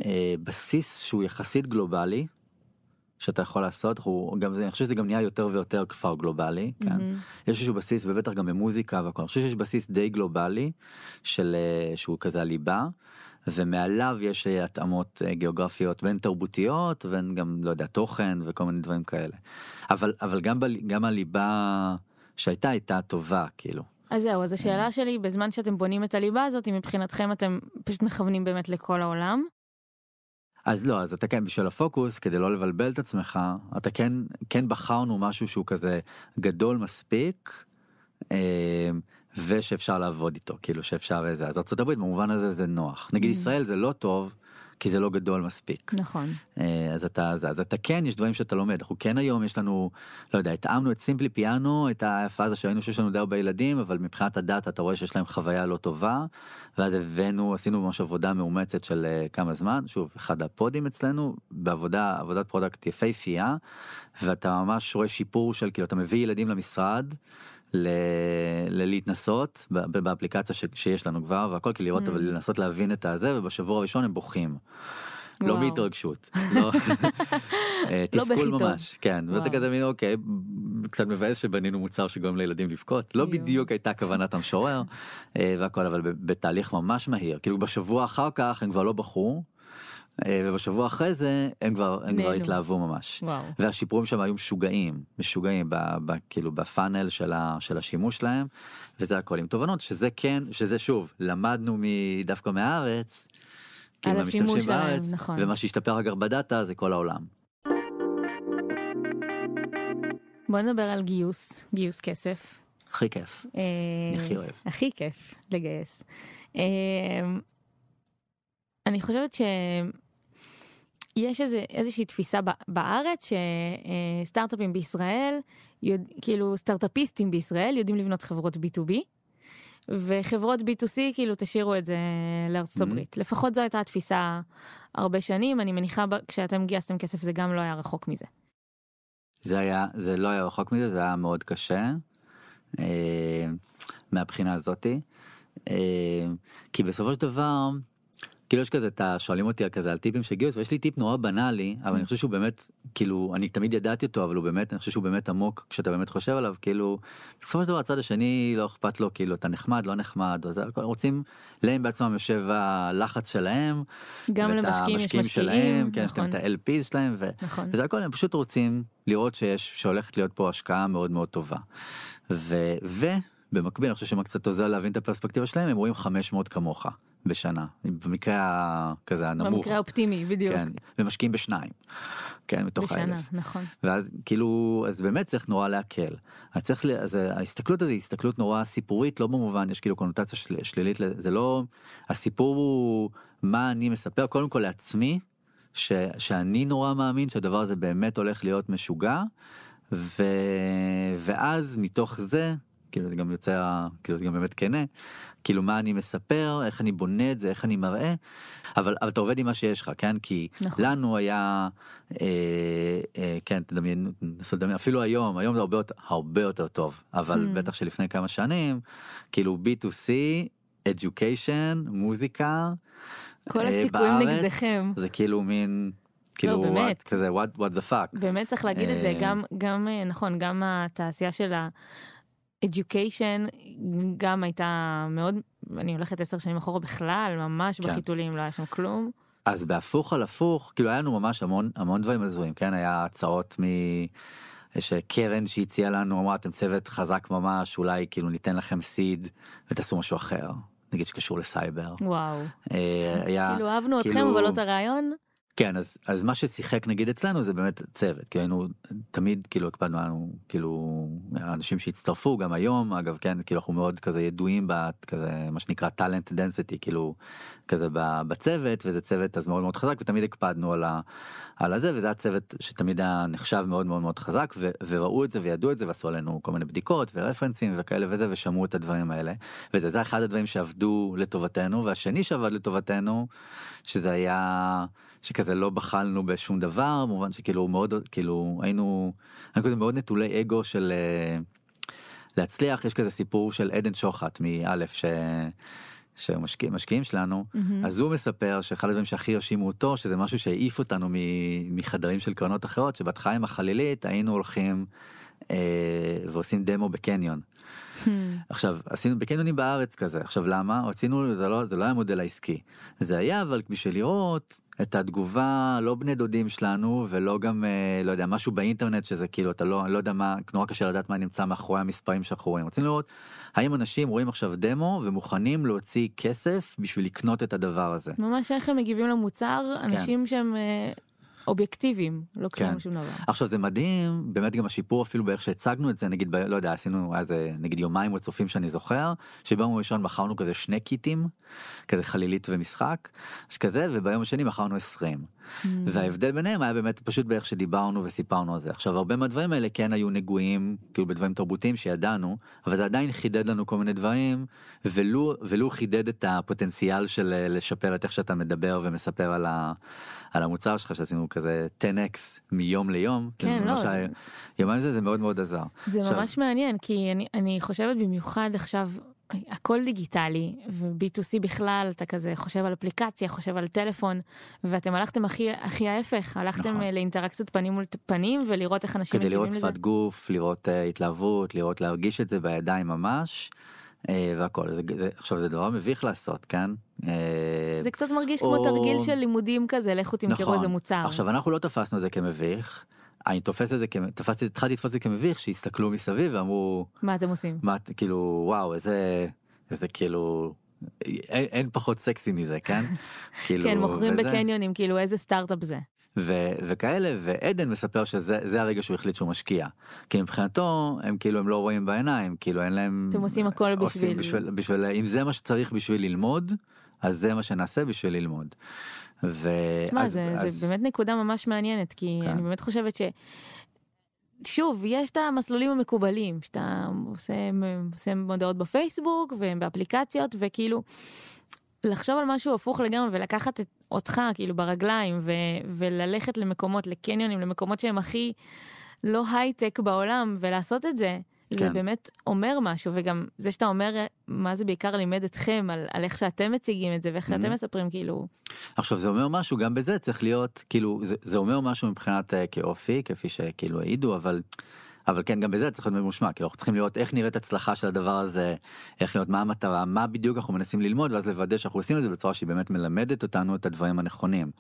אה, בסיס שהוא יחסית גלובלי שאתה יכול לעשות הוא גם אני חושב שזה גם נהיה יותר ויותר כפר גלובלי כן מהמם. יש איזשהו בסיס ובטח גם במוזיקה והכל אני חושב שיש בסיס די גלובלי של אה, שהוא כזה הליבה. ומעליו יש אה, התאמות אה, גיאוגרפיות בין תרבותיות ובין גם לא יודע תוכן וכל מיני דברים כאלה אבל אבל גם ב, גם הליבה שהייתה הייתה טובה כאילו אז זהו, אז השאלה שלי, בזמן שאתם בונים את הליבה הזאת, מבחינתכם אתם פשוט מכוונים באמת לכל העולם? אז לא אז אתה כן בשביל הפוקוס כדי לא לבלבל את עצמך אתה כן כן בחרנו משהו שהוא כזה גדול מספיק. אה, ושאפשר לעבוד איתו כאילו שאפשר איזה אז ארה"ב במובן הזה זה נוח נגיד Mm. ישראל זה לא טוב כי זה לא גדול מספיק נכון. אה, אז אתה אז, אז אתה כן יש דברים שאתה לומד אנחנו כן היום יש לנו לא יודע התאמנו את סימפלי פיאנו את הפאזה שראינו שיש לנו די הרבה ילדים אבל מבחינת ה data אתה רואה שיש להם חוויה לא טובה ואז הבאנו עשינו ממש עבודה מאומצת של אה, כמה זמן שוב אחד הפודים אצלנו בעבודה עבודת product יפהפייה ואתה ממש רואה שיפור של כאילו אתה מביא ילדים למשרד. ל- ללהתנסות באפליקציה ש- שיש לנו כבר והכל כי לראות Mm. אבל לנסות להבין את הזה ובשבוע הראשון הם בוכים. לא וואו. מהתרגשות, <laughs> לא, אה, לא תסכול. ממש, כן, ואתה. כזה מין אוקיי, קצת מבאס שבנינו מוצר שגורם לילדים לבכות, לא. בדיוק הייתה כוונת המשורר אה, והכל, אבל בתהליך ממש מהיר, כאילו בשבוע אחר כך הם כבר לא אה, ובשבוע אחרי זה הם כבר, הם כבר. התלהבו ממש. וואו. והשיפורים שם היו משוגעים, משוגעים ב, ב, כאילו בפאנל של, ה, של השימוש שלהם, וזה הכל עם תובנות, שזה כן, שזה שוב, למדנו דווקא מהארץ, על השימוש שלהם, בארץ, נכון. ומה שהשתפר אגב בדאטה זה כל העולם. בוא נדבר על גיוס, גיוס כסף. הכי כיף, אה, אני הכי אוהב. הכי כיף לגייס. אה, אני חושבת שיש איזה, איזושהי תפיסה בארץ שסטארט-אפים בישראל, יודע, כאילו סטארט-אפיסטים בישראל יודעים לבנות חברות B2B. וחברות B2C כאילו תשאירו את זה לארצות Mhm. הברית. לפחות זו הייתה התפיסה הרבה שנים, אני מניחה כשאתם גייסתם כסף זה גם לא היה רחוק מזה. זה היה, זה לא היה רחוק מזה, זה היה מאוד קשה, אה, מהבחינה הזאתי, אה, כי בסופו של דבר, כאילו יש כזה, אתה שואלים אותי על כזה על טיפים של גיוס, ויש לי טיפ נורא בנאלי, אבל אני חושב שהוא באמת, כאילו, אני תמיד ידעתי אותו, אבל הוא באמת, אני חושב שהוא באמת עמוק כשאתה באמת חושב עליו, כאילו, בסופו של דבר הצד השני לא אכפת לו, כאילו, אתה נחמד, לא נחמד, או זה, רוצים, להם בעצמם יושב הלחץ שלהם, גם ואת המשקיעים יש משקיעים, שלהם, כן, יש נכון, להם את ה-LPs שלהם, ו... נכון. וזה הכל הם פשוט רוצים לראות שיש שהולכת להיות פה השקעה מאוד מאוד טובה. ו, ובמקביל אני חושב שמה קצת עוזר להבין את הפרספקטיבה שלהם הם רואים 500 כמוך בשנה במקרה כזה הנמוך. במקרה האופטימי, בדיוק. כן, ומשקיעים בשניים. כן, מתוך בשנה, האלף. נכון. ואז כאילו אז באמת צריך נורא להקל. אז צריך. אז ההסתכלות הזו היא הסתכלות נורא סיפורית לא במובן יש כאילו קונוטציה של... שלילית זה לא הסיפור הוא מה אני מספר קודם כל לעצמי ש... שאני נורא מאמין שהדבר הזה באמת הולך להיות משוגע ו... ואז מתוך זה כאילו זה גם יוצא כאילו זה גם באמת כנה כאילו מה אני מספר, איך אני בונה את זה, איך אני מראה, אבל, אבל אתה עובד עם מה שיש לך, כן? כי נכון. לנו היה, אה, אה, כן, תדמיין, נסו לדמיין, אפילו היום, היום זה הרבה יותר, הרבה יותר טוב, אבל Hmm. בטח שלפני כמה שנים, כאילו B2C, education, מוזיקה, כל אה, הסיכויים בארץ, נגדכם. זה כאילו מין, כאילו, באמת. what, כזה, what, what the fuck. באמת צריך להגיד את זה, אה, גם, גם, אה, נכון, גם התעשייה של ה-education גם הייתה מאוד, אני הולכת עשר שנים אחורה בכלל, ממש כן. בחיתולים, לא היה שם כלום. אז בהפוך על הפוך, כאילו היה לנו ממש המון המון דברים הזויים, כן? היה הצעות מ... יש קרן שהציעה לנו, אמרה אתם צוות חזק ממש, אולי כאילו ניתן לכם סיד ותעשו משהו אחר, נגיד שקשור לסייבר. וואו. אה, היה, כאילו אהבנו אתכם, כאילו- אבל לא את הרעיון. כן, אז, אז מה ששיחק נגיד אצלנו זה באמת צוות, כי היינו תמיד כאילו הקפדנו לנו, כאילו האנשים שהצטרפו גם היום, אגב כן, כאילו אנחנו מאוד כזה ידועים בכזה מה שנקרא talent density, כאילו כזה בצוות, וזה צוות אז מאוד מאוד חזק, ותמיד הקפדנו על, ה, על הזה, וזה היה צוות שתמיד היה נחשב מאוד מאוד מאוד חזק, ו, וראו את זה וידעו את זה, ועשו עלינו כל מיני בדיקות ורפרנסים וכאלה וזה, ושמעו את הדברים האלה, וזה זה אחד הדברים שעבדו לטובתנו, והשני שעבד לטובתנו, שזה היה... שכזה לא בחלנו בשום דבר במובן שכאילו מאוד כאילו היינו היינו כזה מאוד נטולי אגו של אה, להצליח יש כזה סיפור של עדן שוחט מאלף ש... שמשקיעים משקיעים שלנו מהמם. אז הוא מספר שאחד הדברים שהכי הרשימו אותו שזה משהו שהעיף אותנו מ- מחדרים של קרנות אחרות שבהתחלה עם החלילית היינו הולכים אה, ועושים דמו בקניון. עכשיו עשינו בקניונים בארץ כזה עכשיו למה? רצינו זה לא זה לא היה המודל העסקי. זה היה אבל בשביל לראות את התגובה לא בני דודים שלנו ולא גם אה, לא יודע משהו באינטרנט שזה כאילו אתה לא לא יודע מה נורא קשה לדעת מה נמצא מאחורי המספרים שאנחנו רואים. רוצים לראות האם אנשים רואים עכשיו דמו ומוכנים להוציא כסף בשביל לקנות את הדבר הזה. ממש איך הם מגיבים למוצר, אנשים שהם אה, אובייקטיביים, לא כן. כלום שום דבר. עכשיו זה מדהים באמת גם השיפור אפילו באיך שהצגנו את זה נגיד ב, לא יודע עשינו היה זה נגיד יומיים רצופים שאני זוכר שביום ראשון מכרנו כזה שני קיטים כזה חלילית ומשחק כזה וביום השני מכרנו 20 Mm. וההבדל ביניהם היה באמת פשוט באיך שדיברנו וסיפרנו על זה עכשיו הרבה מהדברים האלה כן היו נגועים כאילו בדברים תרבותיים שידענו אבל זה עדיין חידד לנו כל מיני דברים ולו ולו חידד את הפוטנציאל של לשפר את איך שאתה מדבר ומספר על, ה, על המוצר שלך שעשינו כזה 10x מיום ליום. כן, לא, זה- יומיים זה זה מאוד מאוד עזר. זה עכשיו- ממש מעניין, כי אני, אני חושבת במיוחד עכשיו, הכל דיגיטלי, ו-B2C בכלל, אתה כזה חושב על אפליקציה, חושב על טלפון, ואתם הלכתם הכי, הכי ההפך, הלכתם נכון. נכון. לאינטראקציות פנים מול פנים, ולראות איך אנשים כדי לראות. שפת גוף, לראות uh, התלהבות, לראות להרגיש את זה בידיים ממש. Uh, והכל זה, זה עכשיו זה דבר מביך לעשות כן. Uh, זה קצת מרגיש או- כמו תרגיל של לימודים כזה, לכו תמכרו נכון. איזה מוצר. עכשיו אנחנו לא תפסנו את זה כמביך. אני תופס את זה. תפסתי התחלתי לתפוס את זה כמביך שהסתכלו מסביב ואמרו מה אתם עושים? מה כאילו וואו איזה איזה כאילו אין, אין פחות סקסי מזה כן. <laughs> כאילו, כן, מוכרים וזה- בקניונים, כאילו איזה סטארט-אפ זה. ו- וכאלה ועדן מספר שזה זה הרגע שהוא החליט שהוא משקיע כי מבחינתו הם כאילו הם לא רואים בעיניים כאילו אין להם אתם עושים הכל עושים בשביל- בשביל, בשביל אם זה מה שצריך בשביל ללמוד אז זה מה שנעשה בשביל ללמוד. ו... תשמע, אז- זה, אז- זה באמת נקודה ממש מעניינת, כי כן. אני באמת חושבת ש... שוב, יש את המסלולים המקובלים, שאתה עושה, עושה מודעות בפייסבוק ובאפליקציות, וכאילו, לחשוב על משהו הפוך לגמרי ולקחת את, אותך כאילו ברגליים ו, וללכת למקומות, לקניונים, למקומות שהם הכי לא הייטק בעולם, ולעשות את זה. זה כן. באמת אומר משהו וגם זה שאתה אומר מה זה בעיקר לימד אתכם על, על איך שאתם מציגים את זה ואיך Mhm. אתם מספרים כאילו עכשיו זה אומר משהו גם בזה צריך להיות כאילו זה, זה אומר משהו מבחינת uh, כאופי כפי שכאילו העידו אבל. אבל כן גם בזה צריך להיות ממושמע כאילו אנחנו צריכים לראות איך נראית הצלחה של הדבר הזה איך לראות מה המטרה מה בדיוק אנחנו מנסים ללמוד ואז לוודא שאנחנו עושים את זה בצורה שהיא באמת מלמדת אותנו את הדברים הנכונים.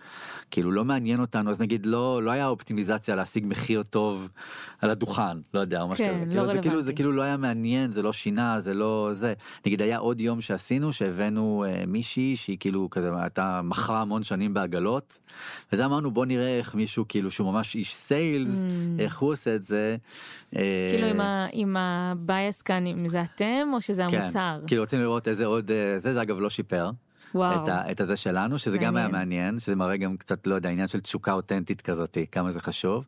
כאילו לא מעניין אותנו אז נגיד לא לא היה אופטימיזציה להשיג מחיר טוב על הדוכן לא יודע או משהו כן, כזה לא כאילו, זה כאילו זה. כאילו לא היה מעניין זה לא שינה זה לא זה נגיד היה עוד יום שעשינו שהבאנו אה, מישהי שהיא כאילו כזה הייתה מכרה המון שנים בעגלות וזה אמרנו בוא נראה איך מישהו כאילו שהוא ממש איש סיילס Mm. איך הוא עושה את זה. אה, כאילו עם, ה, עם ה base כאן אם זה אתם או שזה כן, המוצר. כאילו רוצים לראות איזה עוד אה, זה זה אגב לא שיפר. וואו. את, ה, את הזה שלנו, שזה גם היה מעניין. מעניין, שזה מראה גם קצת, לא יודע, עניין של תשוקה אותנטית כזאתי, כמה זה חשוב,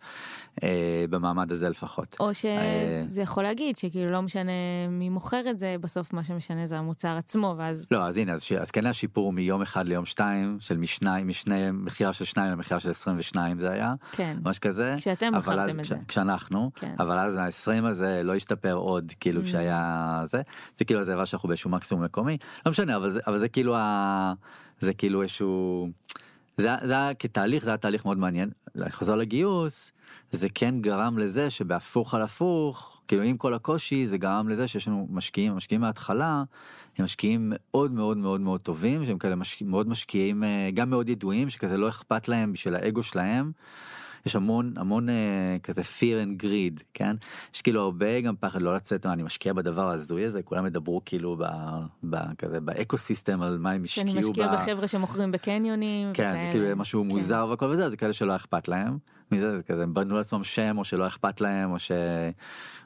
אה, במעמד הזה לפחות. או אה, שזה יכול להגיד שכאילו לא משנה מי מוכר את זה, בסוף מה שמשנה זה המוצר עצמו, ואז לא, אז הנה, אז, ש... אז כן היה שיפור מיום אחד ליום שתיים, של משניים, משני, מכירה של שניים למכירה של 22 זה היה, כן. ממש כזה. כשאתם מכרתם את כש, זה. כשאנחנו, כן. אבל אז ה-20 הזה לא השתפר עוד, כאילו Mm. כשהיה זה, זה כאילו הראה שאנחנו באיזשהו מקסימום מקומי, לא משנה, אבל זה, אבל זה כאילו, ה, זה כאילו איזשהו, זה, זה היה כתהליך, זה היה תהליך מאוד מעניין, לחזור לגיוס, זה כן גרם לזה שבהפוך על הפוך, כאילו עם כל הקושי, זה גרם לזה שיש לנו משקיעים, משקיעים מההתחלה, הם משקיעים מאוד מאוד מאוד מאוד טובים, שהם כאלה משק... מאוד משקיעים, אה, גם מאוד ידועים, שכזה לא אכפת להם בשביל האגו שלהם. יש המון המון אה, כזה fear and greed כן יש כאילו הרבה גם פחד לא לצאת אני משקיע בדבר ההזוי הזה כולם ידברו כאילו ב, ב, כזה באקו סיסטם על מה הם השקיעו. שאני משקיע ב- בחבר'ה שמוכרים בקניונים. כן, זה וכאלה. כאילו משהו כן. מוזר והכל וזה, זה כאלה שלא אכפת להם. מזה זה כזה, הם בנו לעצמם שם או שלא אכפת להם או ש...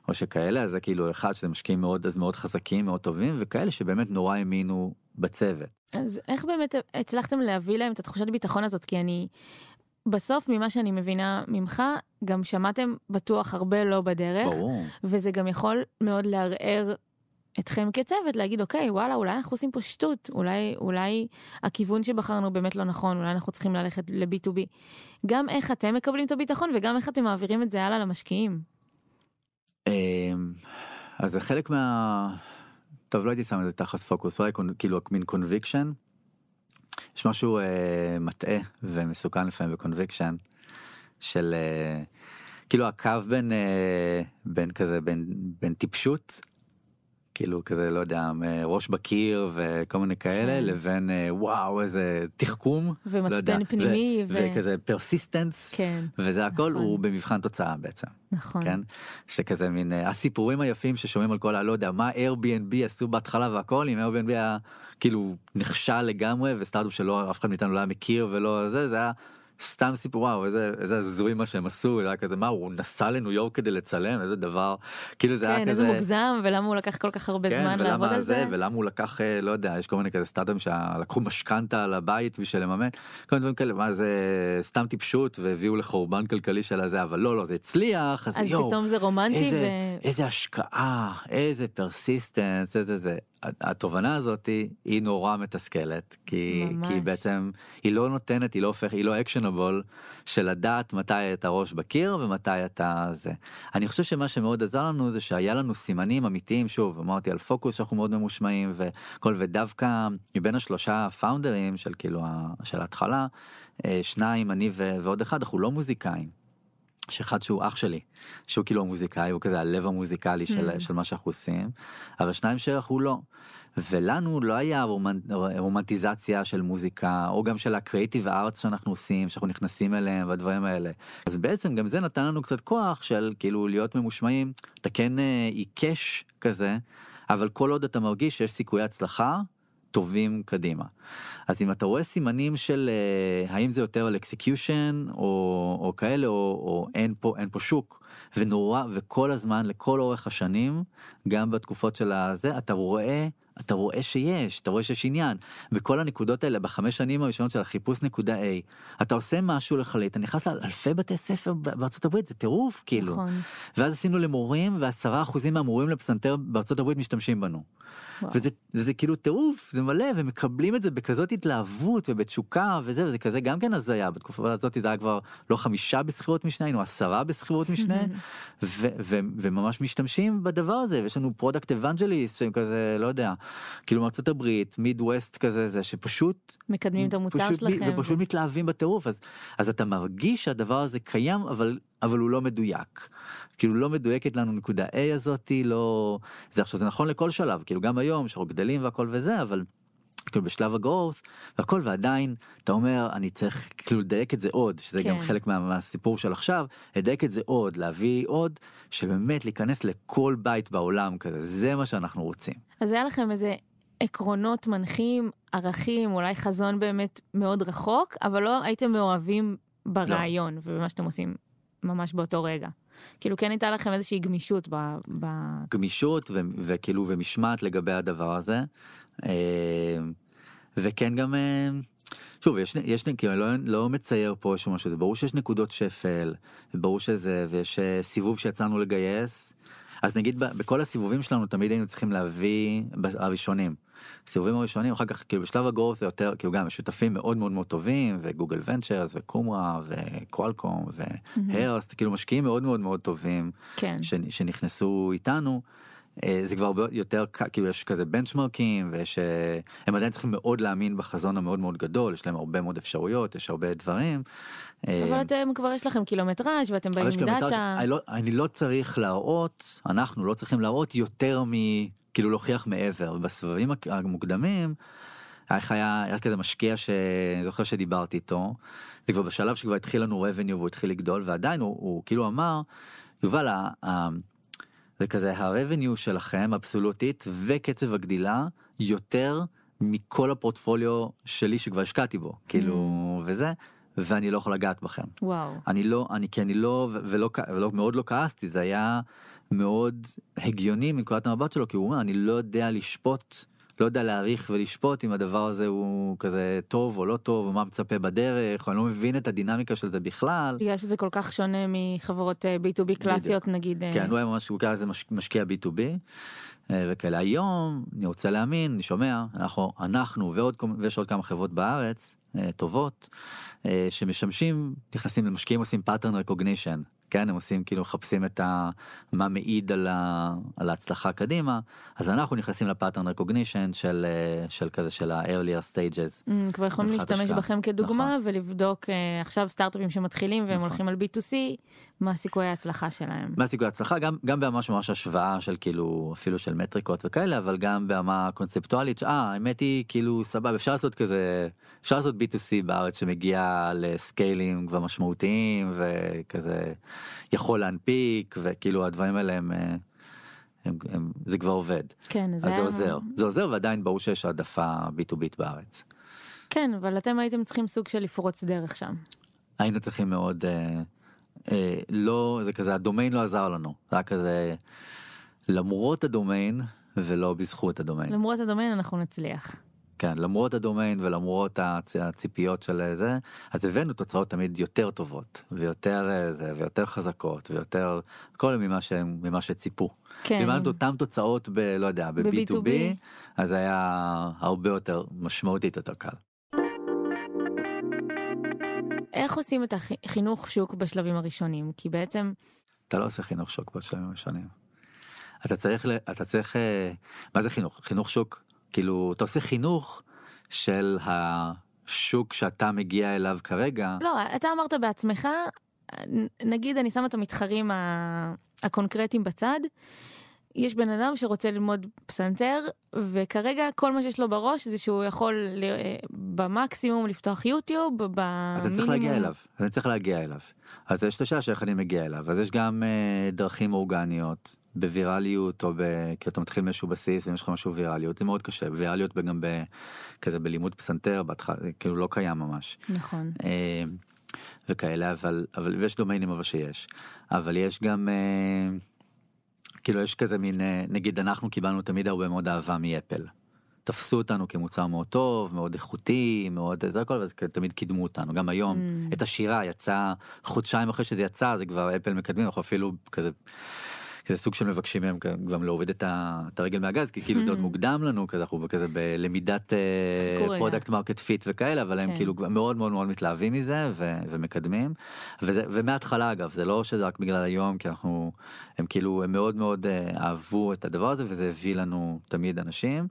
או שכאלה, אז זה כאילו אחד שזה משקיעים מאוד, אז מאוד חזקים, מאוד טובים, וכאלה שבאמת נורא האמינו בצוות. אז איך באמת הצלחתם להביא להם את התחושת ביטחון הזאת? כי אני, בסוף ממה שאני מבינה ממך, גם שמעתם בטוח הרבה לא בדרך, ברור. וזה גם יכול מאוד לערער אתכם כצוות, להגיד אוקיי, וואלה, אולי אנחנו עושים פה שטות, אולי, אולי הכיוון שבחרנו באמת לא נכון, אולי אנחנו צריכים ללכת ל-B2B. גם איך אתם מקבלים את הביטחון וגם איך אתם מעבירים את זה הלאה למשקיעים. אמ, אז זה חלק מה... טוב, לא הייתי שם את זה תחת פוקוס, אולי כאילו מין קונביקשן. יש משהו אה, מטעה ומסוכן לפעמים ב conviction, של אה, כאילו הקו בין, אה, בין כזה, בין, בין טיפשות, כאילו כזה, לא יודע, ראש בקיר וכל מיני כאלה, כן. לבין אה, וואו, איזה תחכום. לא ומצפן יודע, פנימי, ו- וכזה persistence, כן, וזה הכל נכון. הוא במבחן תוצאה בעצם. נכון. כן שכזה מין אה, הסיפורים היפים ששומעים על כל הלא יודע מה Airbnb עשו בהתחלה והכל אם Airbnb היה כאילו נכשל לגמרי וסטארט-אפ שלא אף אחד מאיתנו לא היה מכיר ולא זה זה היה סתם סיפור וואו איזה איזה הזוי מה שהם עשו זה היה כזה מה הוא נסע לניו יורק כדי לצלם איזה דבר כאילו זה היה כן, כזה. איזה מוגזם, ולמה הוא לקח כל כך הרבה כן, זמן לעבוד על זה. ולמה הוא לקח אה, לא יודע יש כל מיני כזה סטארטאפים שלקחו משכנתה על הבית בשביל לממן כל מיני דברים כאלה מה זה סתם טיפשות והביאו לחורבן כלכלי של הזה אבל לא לא זה הצליח אז, אז יואו, פתאום זה רומנטי, איזה, ו... איזה השקעה, איזה persistence, איזה זה. התובנה הזאת היא, נורא מתסכלת, כי, ממש. כי בעצם היא לא נותנת, היא לא הופכת, היא לא actionable של לדעת מתי אתה ראש בקיר ומתי אתה זה. אני חושב שמה שמאוד עזר לנו זה שהיה לנו סימנים אמיתיים, שוב, אמרתי על פוקוס שאנחנו מאוד ממושמעים וכל, ודווקא מבין השלושה פאונדרים של כאילו, של ההתחלה, אה, שניים, אני ועוד אחד, אנחנו לא מוזיקאים. יש אחד שהוא אח שלי, שהוא כאילו המוזיקאי, הוא כזה הלב המוזיקלי של, Mm. של מה שאנחנו עושים, אבל שניים שאנחנו לא. ולנו לא היה רומנ- רומנטיזציה של מוזיקה, או גם של ה creative arts שאנחנו עושים, שאנחנו נכנסים אליהם והדברים האלה. אז בעצם גם זה נתן לנו קצת כוח של כאילו להיות ממושמעים, אתה כן אה, עיקש כזה, אבל כל עוד אתה מרגיש שיש סיכויי הצלחה, טובים קדימה. אז אם אתה רואה סימנים של אה, האם זה יותר על execution או, או כאלה או, או אין פה אין פה שוק ונורא וכל הזמן לכל אורך השנים גם בתקופות של הזה אתה רואה אתה רואה שיש אתה רואה שיש עניין בכל הנקודות האלה בחמש שנים הראשונות של החיפוש נקודה A אתה עושה משהו לחלט אתה נכנס לאלפי בתי ספר בארצות הברית זה טירוף כאילו נכון. ואז עשינו למורים ועשרה אחוזים מהמורים לפסנתר בארצות הברית משתמשים בנו. וזה, וזה כאילו טירוף זה מלא ומקבלים את זה בכזאת התלהבות ובתשוקה וזה וזה כזה גם כן הזיה. בתקופה הזאת זה היה כבר לא חמישה בשכירות משנה היינו עשרה בשכירות משנה <laughs> ו, ו, וממש משתמשים בדבר הזה. ויש לנו product evangelist שהם כזה לא יודע כאילו מארצות הברית מיד ווסט כזה זה שפשוט מקדמים את המוצר פשוט, שלכם. ופשוט מתלהבים בטירוף. אז אז אתה מרגיש שהדבר הזה קיים אבל אבל הוא לא מדויק. כאילו לא מדויקת לנו נקודה A הזאתי לא זה עכשיו זה נכון לכל שלב כאילו גם היום שאנחנו גדלים והכל וזה אבל. כאילו בשלב ה growth והכל ועדיין אתה אומר אני צריך כאילו לדייק את זה עוד שזה גם כן. חלק מה, מהסיפור של עכשיו לדייק את זה עוד להביא עוד שבאמת להיכנס לכל בית בעולם כזה זה מה שאנחנו רוצים. אז היה לכם איזה עקרונות מנחים, ערכים, אולי חזון באמת מאוד רחוק, אבל לא הייתם מאוהבים ברעיון ובמה שאתם עושים ממש באותו רגע. כאילו כן הייתה לכם איזושהי גמישות ב... ב... גמישות ו- וכאילו ומשמעת לגבי הדבר הזה. אה, וכן גם, אה, שוב, יש, יש, כאילו, אני לא, לא מצייר פה איזשהו משהו, זה ברור שיש נקודות שפל, ברור שזה, ויש אה, סיבוב שיצאנו לגייס, אז נגיד בכל הסיבובים שלנו תמיד היינו צריכים להביא הראשונים. סיבובים הראשונים אחר כך כאילו בשלב הגרוס זה יותר כאילו גם שותפים מאוד מאוד מאוד טובים וגוגל ונצ'רס וקומרה וקוואלקום והרסט כאילו משקיעים מאוד מאוד מאוד טובים כן. ש- שנכנסו איתנו. אה, זה כבר יותר כאילו יש כזה בנצ'מרקים ויש אה, הם עדיין צריכים מאוד להאמין בחזון המאוד מאוד גדול יש להם הרבה מאוד אפשרויות יש הרבה דברים. אה, אבל אתם כבר יש לכם קילומטראז' ואתם באים עם דאטה. אני לא, אני לא צריך להראות, אנחנו לא צריכים להראות יותר מ... כאילו להוכיח מעבר. בסבבים המוקדמים, איך היה, היה כזה משקיע שאני זוכר שדיברתי איתו, זה כבר בשלב שכבר התחיל לנו revenue והוא התחיל לגדול, ועדיין הוא, הוא כאילו אמר, יובל, זה כזה ה-revenue שלכם אבסולוטית וקצב הגדילה יותר מכל הפורטפוליו שלי שכבר השקעתי בו, כאילו, וזה, ואני לא יכול לגעת בכם. וואו. אני לא, אני כי אני לא, ולא, ולא, מאוד לא כעסתי, זה היה מאוד הגיוני מנקודת המבט שלו, כי הוא אומר, אני לא יודע לשפוט, לא יודע להעריך ולשפוט אם הדבר הזה הוא כזה טוב או לא טוב, או מה מצפה בדרך, או אני לא מבין את הדינמיקה של זה בכלל. בגלל שזה כל כך שונה מחברות אה, B2B קלאסיות נגיד. אה, כן, הוא היה ממש, הוא קרא לזה מש- משקיע B2B. אה, וכאלה היום אני רוצה להאמין אני שומע אנחנו אנחנו ועוד ויש עוד כמה חברות בארץ אה, טובות אה, שמשמשים נכנסים למשקיעים עושים pattern recognition כן הם עושים כאילו מחפשים את ה... מה מעיד על, ה... על ההצלחה קדימה אז אנחנו נכנסים לפאטרן recognition של אה, של כזה של ה-earlier stages. אמ, כבר יכולים להשתמש השקעה. בכם כדוגמה נכון. ולבדוק אה, עכשיו סטארט-אפים שמתחילים והם נכון. הולכים על B2C מה סיכויי ההצלחה שלהם. מה סיכוי ההצלחה גם גם ממש ממש השוואה של כאילו אפילו של מטריקות וכאלה אבל גם ברמה קונספטואלית שאה האמת היא כאילו סבבה אפשר לעשות כזה אפשר לעשות b2c בארץ שמגיע לסקיילים כבר משמעותיים וכזה יכול להנפיק וכאילו הדברים האלה הם, אה, הם, הם זה כבר עובד כן, אז זה היה- עוזר זה עוזר ועדיין ברור שיש העדפה b2b בארץ. כן, אבל אתם הייתם צריכים סוג של לפרוץ דרך שם. היינו צריכים מאוד אה, אה, לא זה כזה הדומיין לא עזר לנו זה היה כזה למרות הדומיין ולא בזכות הדומיין למרות הדומיין אנחנו נצליח. כן למרות הדומיין ולמרות הצ, הציפיות של זה אז הבאנו תוצאות תמיד יותר טובות ויותר אה, זה ויותר חזקות ויותר הכל ממה שהם ממה שציפו. כן. את אותם תוצאות ב... לא יודע ב-B2B ב-B2B. אז היה הרבה יותר משמעותית יותר קל. איך עושים את החינוך שוק בשלבים הראשונים? כי בעצם, אתה לא עושה חינוך שוק בשלבים הראשונים. אתה צריך, אתה צריך, אה, מה זה חינוך? חינוך שוק, כאילו, אתה עושה חינוך של השוק שאתה מגיע אליו כרגע. לא, אתה אמרת בעצמך, נגיד אני שמה את המתחרים הקונקרטיים בצד, יש בן אדם שרוצה ללמוד פסנתר, וכרגע כל מה שיש לו בראש זה שהוא יכול ל- אה, במקסימום לפתוח יוטיוב, במינימום... אתה צריך להגיע אליו, אתה צריך להגיע אליו. אז יש את השאלה של איך אני מגיע אליו, אז יש גם אה, דרכים אורגניות, בווירליות או ב... כאילו אתה מתחיל מאיזשהו בסיס ויש לך משהו ויראליות, זה מאוד קשה, ויראליות גם ב... כזה בלימוד פסנתר, בהתחלה, כאילו לא קיים ממש. נכון. אה, וכאלה אבל אבל ויש דומיינים אבל שיש אבל יש גם אה, כאילו יש כזה מין אה, נגיד אנחנו קיבלנו תמיד הרבה מאוד אהבה מאפל. תפסו אותנו כמוצר מאוד טוב מאוד איכותי מאוד זה הכל ואז תמיד קידמו אותנו גם היום Mm. את השירה יצא חודשיים אחרי שזה יצא זה כבר אפל מקדמים אנחנו אפילו כזה. כזה סוג של מבקשים מהם גם להוריד את ה- את הרגל מהגז כי כאילו זה עוד מוקדם לנו כזה אנחנו כזה בלמידת. product market fit וכאלה אבל הם כן. כאילו כבר מאוד מאוד מאוד מתלהבים מזה ו- ומקדמים וזה ומההתחלה אגב זה לא שזה רק בגלל היום כי אנחנו הם כאילו הם מאוד מאוד אה, אהבו את הדבר הזה וזה הביא לנו תמיד אנשים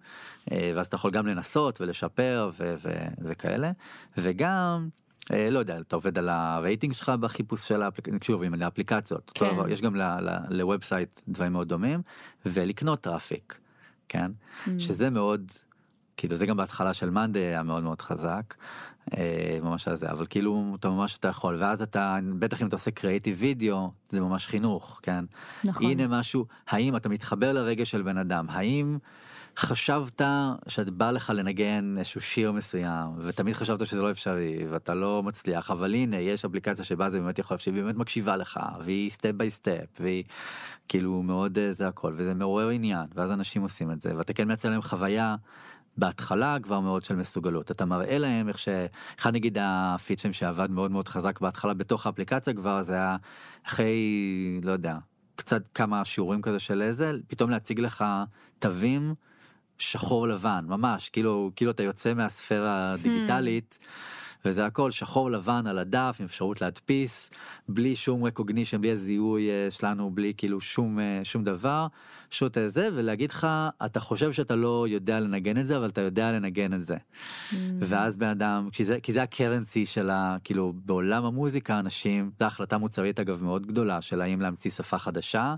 אה, ואז אתה יכול גם לנסות ולשפר ו- ו- וכאלה וגם. אה, לא יודע אתה עובד על הרייטינג שלך בחיפוש של האפליקציות, שוב עם האפליקציות, כן. דבר, יש גם ל website דברים מאוד דומים ולקנות traffic, כן, Mm. שזה מאוד, כאילו זה גם בהתחלה של מאנדי היה מאוד מאוד חזק, אה, ממש על זה, אבל כאילו אתה ממש אתה יכול, ואז אתה, בטח אם אתה עושה creative video, זה ממש חינוך, כן, נכון. הנה משהו, האם אתה מתחבר לרגש של בן אדם, האם חשבת שבא לך לנגן איזשהו שיר מסוים ותמיד חשבת שזה לא אפשרי ואתה לא מצליח אבל הנה יש אפליקציה שבה זה באמת יכול שהיא באמת מקשיבה לך והיא step by step והיא כאילו מאוד אה, זה הכל וזה מעורר עניין ואז אנשים עושים את זה ואתה כן מייצר להם חוויה בהתחלה כבר מאוד של מסוגלות. אתה מראה להם איך שאחד נגיד הפיצ'ים שעבד מאוד מאוד חזק בהתחלה בתוך האפליקציה כבר זה היה אחרי לא יודע קצת כמה שיעורים כזה של איזה פתאום להציג לך תווים שחור לבן ממש כאילו כאילו אתה יוצא מהספירה הדיגיטלית. וזה הכל שחור לבן על הדף עם אפשרות להדפיס בלי שום recognition בלי הזיהוי אה, שלנו בלי כאילו שום אה, שום דבר פשוט אה, זה ולהגיד לך אתה חושב שאתה לא יודע לנגן את זה אבל אתה יודע לנגן את זה. Mm. ואז בן אדם כי זה כי זה הקרנסי של ה... כאילו בעולם המוזיקה אנשים זו החלטה מוצרית אגב מאוד גדולה של האם להמציא שפה חדשה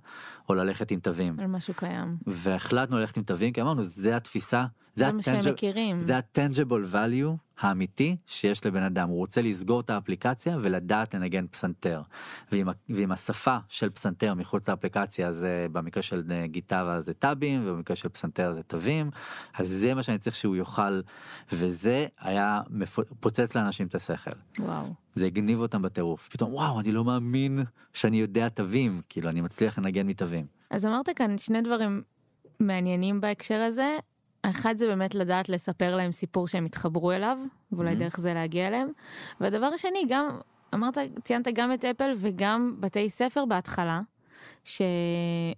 או ללכת עם תווים. על משהו קיים. והחלטנו ללכת עם תווים כי אמרנו זה התפיסה. זה מכירים. זה ה-tangible value האמיתי שיש לבן אדם הוא רוצה לסגור את האפליקציה ולדעת לנגן פסנתר. ועם, ועם השפה של פסנתר מחוץ לאפליקציה זה במקרה של אה, גיטרה זה טאבים ובמקרה של פסנתר זה תווים אז זה מה שאני צריך שהוא יוכל וזה היה פוצץ לאנשים את השכל. וואו. זה הגניב אותם בטירוף פתאום וואו אני לא מאמין שאני יודע תווים כאילו אני מצליח לנגן מתווים. אז אמרת כאן שני דברים מעניינים בהקשר הזה. האחד זה באמת לדעת לספר להם סיפור שהם התחברו אליו, ואולי Mhm. דרך זה להגיע אליהם. והדבר השני, גם, אמרת, ציינת גם את אפל וגם בתי ספר בהתחלה, ש...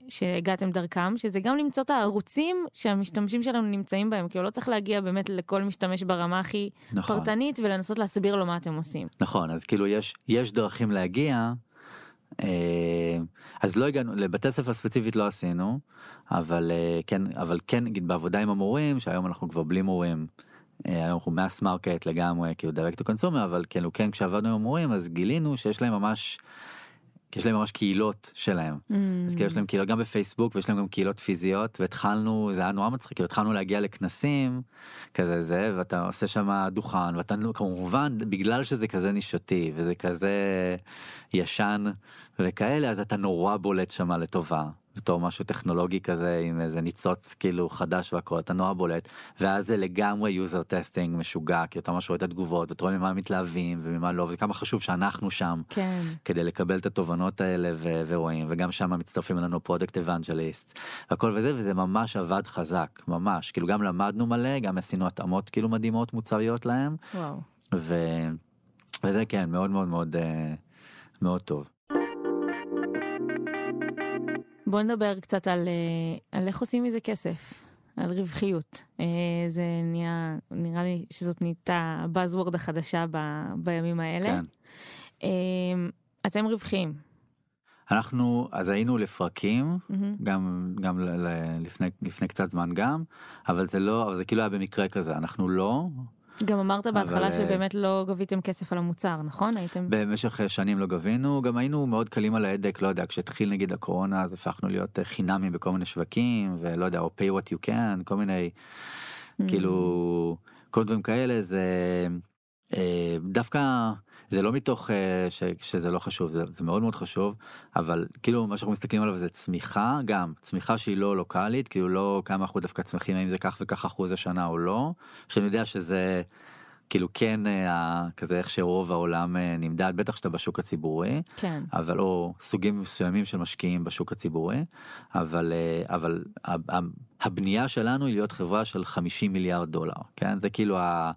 שהגעתם דרכם, שזה גם למצוא את הערוצים שהמשתמשים שלנו נמצאים בהם, כאילו לא צריך להגיע באמת לכל משתמש ברמה הכי נכון. פרטנית ולנסות להסביר לו מה אתם עושים. נכון אז כאילו יש יש דרכים להגיע. אה, אז לא הגענו לבתי ספר ספציפית לא עשינו אבל אה, כן אבל כן נגיד בעבודה עם המורים שהיום אנחנו כבר בלי מורים. אה, היום אנחנו mass market לגמרי כאילו direct to consumer אבל כאילו כן כשעבדנו עם המורים אז גילינו שיש להם ממש. יש להם ממש קהילות שלהם אז כאילו יש להם קהילות גם בפייסבוק ויש להם גם קהילות פיזיות והתחלנו זה היה נורא מצחיק כאילו התחלנו להגיע לכנסים כזה זה ואתה עושה שם דוכן ואתה כמובן בגלל שזה כזה נישתי וזה כזה ישן וכאלה אז אתה נורא בולט שם לטובה. בתור משהו טכנולוגי כזה עם איזה ניצוץ כאילו חדש והכל אתה נורא בולט ואז זה לגמרי user testing משוגע כי אתה ממש רואה את התגובות ואתה רואה ממה מתלהבים וממה לא וכמה חשוב שאנחנו שם כן. כדי לקבל את התובנות האלה ו- ורואים וגם שם מצטרפים אלינו product evangelist הכל וזה וזה ממש עבד חזק ממש כאילו גם למדנו מלא גם עשינו התאמות כאילו מדהימות מוצריות להם וואו. ו- וזה כן מאוד מאוד מאוד אה, מאוד טוב. בוא נדבר קצת על, אה, על איך עושים מזה כסף, על רווחיות. אה, זה נהיה, נראה לי שזאת נהייתה הבאזוורד החדשה ב, בימים האלה. כן. אה, אתם רווחיים. אנחנו אז היינו לפרקים מהמם. גם גם ל- ל- לפני לפני קצת זמן גם אבל זה לא אבל זה כאילו היה במקרה כזה אנחנו לא גם אמרת בהתחלה אבל, אה, שבאמת לא גביתם כסף על המוצר, נכון? הייתם... במשך אה, שנים לא גבינו גם היינו מאוד קלים על ההדק לא יודע כשהתחיל נגיד הקורונה אז הפכנו להיות אה, חינמים בכל מיני שווקים ולא יודע או pay what you can כל מיני Mm. כאילו כל דברים כאלה זה אה, דווקא זה לא מתוך אה, ש, שזה לא חשוב זה, זה מאוד מאוד חשוב אבל כאילו מה שאנחנו מסתכלים עליו זה צמיחה גם צמיחה שהיא לא לוקאלית כאילו לא כמה אנחנו דווקא צמיחים האם זה כך וכך אחוז השנה או לא שאני יודע שזה כאילו כן ה- כזה איך שרוב העולם אה, נמדד בטח שאתה בשוק הציבורי כן. אבל או סוגים מסוימים של משקיעים בשוק הציבורי אבל אה, אבל ה- ה- הבנייה שלנו היא להיות חברה של 50 מיליארד דולר כן זה כאילו ה...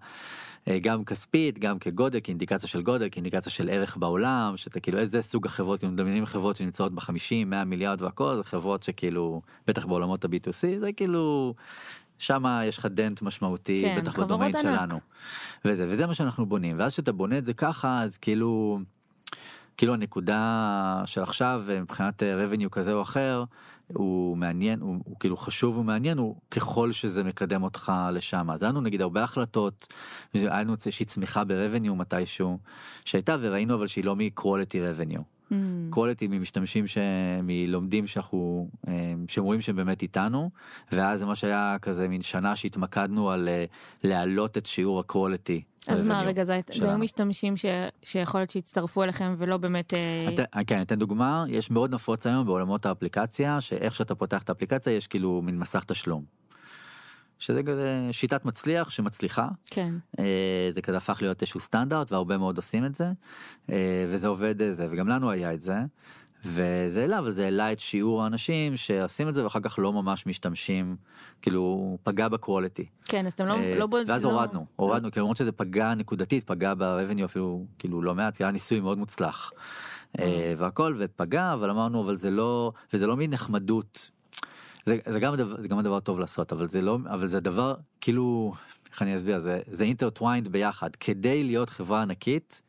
אה, גם כספית גם כגודל כאינדיקציה של גודל כאינדיקציה של ערך בעולם שאתה כאילו איזה סוג החברות כאילו מדמיינים חברות שנמצאות ב-50 100 מיליארד והכל זה חברות שכאילו בטח בעולמות ה-B2C זה כאילו שם יש לך דנט משמעותי כן, בטח בדומיין ענק. שלנו. וזה וזה מה שאנחנו בונים ואז שאתה בונה את זה ככה אז כאילו כאילו הנקודה של עכשיו אה, מבחינת אה, revenue כזה או אחר הוא מעניין הוא, הוא כאילו חשוב ומעניין הוא ככל שזה מקדם אותך לשם אז היה לנו נגיד הרבה החלטות היה לנו איזושהי צמיחה ב-revenue מתישהו שהייתה וראינו אבל שהיא לא מ-quality revenue. Mm. quality ממשתמשים שמלומדים שאנחנו אה, שרואים שהם באמת איתנו ואז זה מה שהיה כזה מין שנה שהתמקדנו על אה, להעלות את שיעור ה-quality. אז מה, רגע, זה היו. משתמשים ש- שיכול להיות שהצטרפו אליכם ולא באמת... אה, אתה- כן, אתן דוגמה, יש מאוד נפוץ היום בעולמות האפליקציה, שאיך שאתה פותח את האפליקציה יש כאילו מין מסך תשלום. שזה כזה שיטת מצליח שמצליחה, כן. אה, זה כזה הפך להיות איזשהו סטנדרט והרבה מאוד עושים את זה, אה, וזה עובד אה, זה, וגם לנו היה את זה, וזה העלה, אבל זה העלה את שיעור האנשים שעושים את זה ואחר כך לא ממש משתמשים, כאילו פגע ב quality. כן, אז אתם לא... לא בוד- ואז לא- הורדנו, הורדנו, כאילו למרות שזה פגע נקודתית, פגע ב revenue אפילו כאילו לא מעט, כי היה ניסוי מאוד מוצלח. והכל, ופגע, אבל אמרנו, אבל זה לא, וזה לא מין נחמדות. זה, זה, גם דבר, זה גם דבר טוב לעשות, אבל זה לא, אבל זה דבר, כאילו, איך אני אסביר, זה, זה intertwined ביחד. כדי להיות חברה ענקית,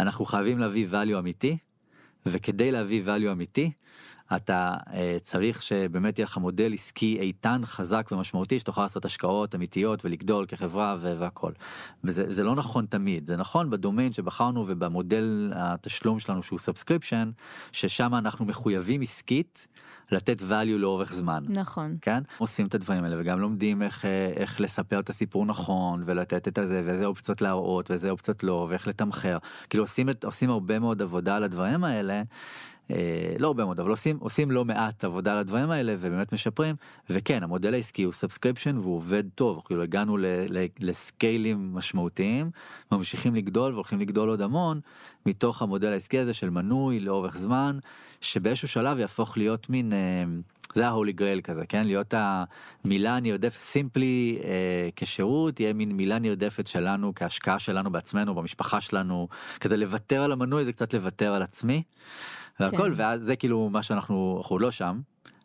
אנחנו חייבים להביא value אמיתי, וכדי להביא value אמיתי, אתה uh, צריך שבאמת יהיה לך מודל עסקי איתן, חזק ומשמעותי, שתוכל לעשות השקעות אמיתיות ולגדול כחברה והכל. וזה זה לא נכון תמיד, זה נכון בדומיין שבחרנו ובמודל התשלום שלנו שהוא subscription, ששם אנחנו מחויבים עסקית לתת value לאורך זמן. נכון. כן? עושים את הדברים האלה וגם לומדים איך, אה, איך לספר את הסיפור נכון ולתת את הזה ואיזה אופציות להראות ואיזה אופציות לא ואיך לתמחר. כאילו עושים, את, עושים הרבה מאוד עבודה על הדברים האלה. אה, לא הרבה מאוד אבל עושים עושים לא מעט עבודה על הדברים האלה ובאמת משפרים וכן המודל העסקי הוא subscription והוא עובד טוב כאילו הגענו ל, ל, ל scales משמעותיים ממשיכים לגדול והולכים לגדול עוד המון מתוך המודל העסקי הזה של מנוי לאורך זמן שבאיזשהו שלב יהפוך להיות מין אה, זה ה holy grail כזה כן להיות המילה הנרדפת סימפלי אה, כשירות יהיה מין מילה נרדפת שלנו כהשקעה שלנו בעצמנו במשפחה שלנו כזה לוותר על המנוי זה קצת לוותר על עצמי. והכל כן. ואז זה כאילו מה שאנחנו אנחנו לא שם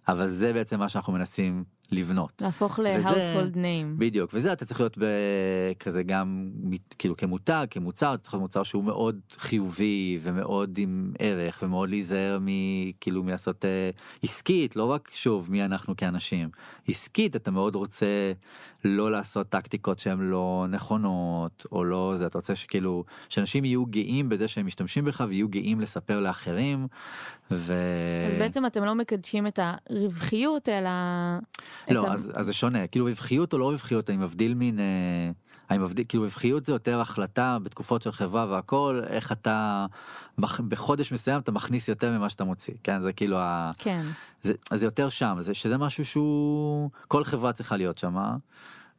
אבל זה בעצם מה שאנחנו מנסים לבנות. להפוך ל-household name. בדיוק וזה אתה צריך להיות כזה גם כאילו כמותג כמוצר אתה צריך להיות מוצר שהוא מאוד חיובי ומאוד עם ערך ומאוד להיזהר מכאילו מלעשות אה, עסקית לא רק שוב מי אנחנו כאנשים עסקית אתה מאוד רוצה לא לעשות טקטיקות שהן לא נכונות או לא זה אתה רוצה שכאילו שאנשים יהיו גאים בזה שהם משתמשים בך ויהיו גאים לספר לאחרים. ו... אז בעצם אתם לא מקדשים את הרווחיות אלא... את לא, ה- אז, אז זה שונה, כאילו רווחיות או לא רווחיות, אני מבדיל מן, אה, אני מבדיל, כאילו רווחיות זה יותר החלטה בתקופות של חברה והכל, איך אתה, בחודש מסוים אתה מכניס יותר ממה שאתה מוציא, כן, זה כאילו, ה, כן. זה, אז זה יותר שם, זה, שזה משהו שהוא, כל חברה צריכה להיות שם.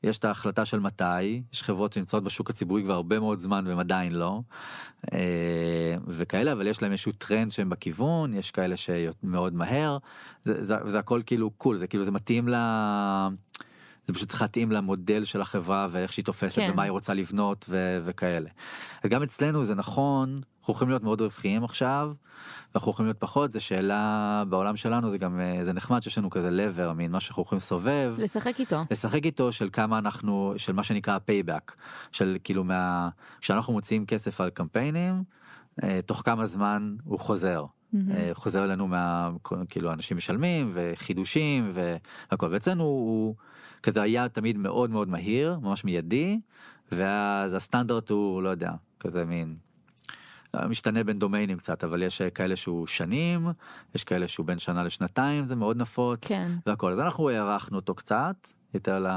יש את ההחלטה של מתי, יש חברות שנמצאות בשוק הציבורי כבר הרבה מאוד זמן והם עדיין לא, אה, וכאלה, אבל יש להם איזשהו טרנד שהם בכיוון, יש כאלה שמאוד מהר, זה, זה, זה הכל כאילו call, זה כאילו זה מתאים ל... זה פשוט צריך להתאים למודל של החברה ואיך שהיא תופסת כן. ומה היא רוצה לבנות ו- וכאלה. גם אצלנו זה נכון, אנחנו יכולים להיות מאוד רווחיים עכשיו, ואנחנו יכולים להיות פחות, זה שאלה בעולם שלנו זה גם אה, זה נחמד שיש לנו כזה lever, מין מה שאנחנו יכולים לסובב. לשחק איתו. לשחק איתו של כמה אנחנו של מה שנקרא payback של כאילו מה כשאנחנו מוציאים כסף על קמפיינים אה, תוך כמה זמן הוא חוזר. אה, חוזר אלינו מה כאילו אנשים משלמים וחידושים והכל ואצלנו הוא כזה היה תמיד מאוד מאוד מהיר ממש מיידי ואז הסטנדרט הוא לא יודע כזה מין. אה, משתנה בין דומיינים קצת אבל יש אה, כאלה שהוא שנים יש כאלה שהוא בין שנה לשנתיים זה מאוד נפוץ כן. והכל אז אנחנו הערכנו אותו קצת יותר ל...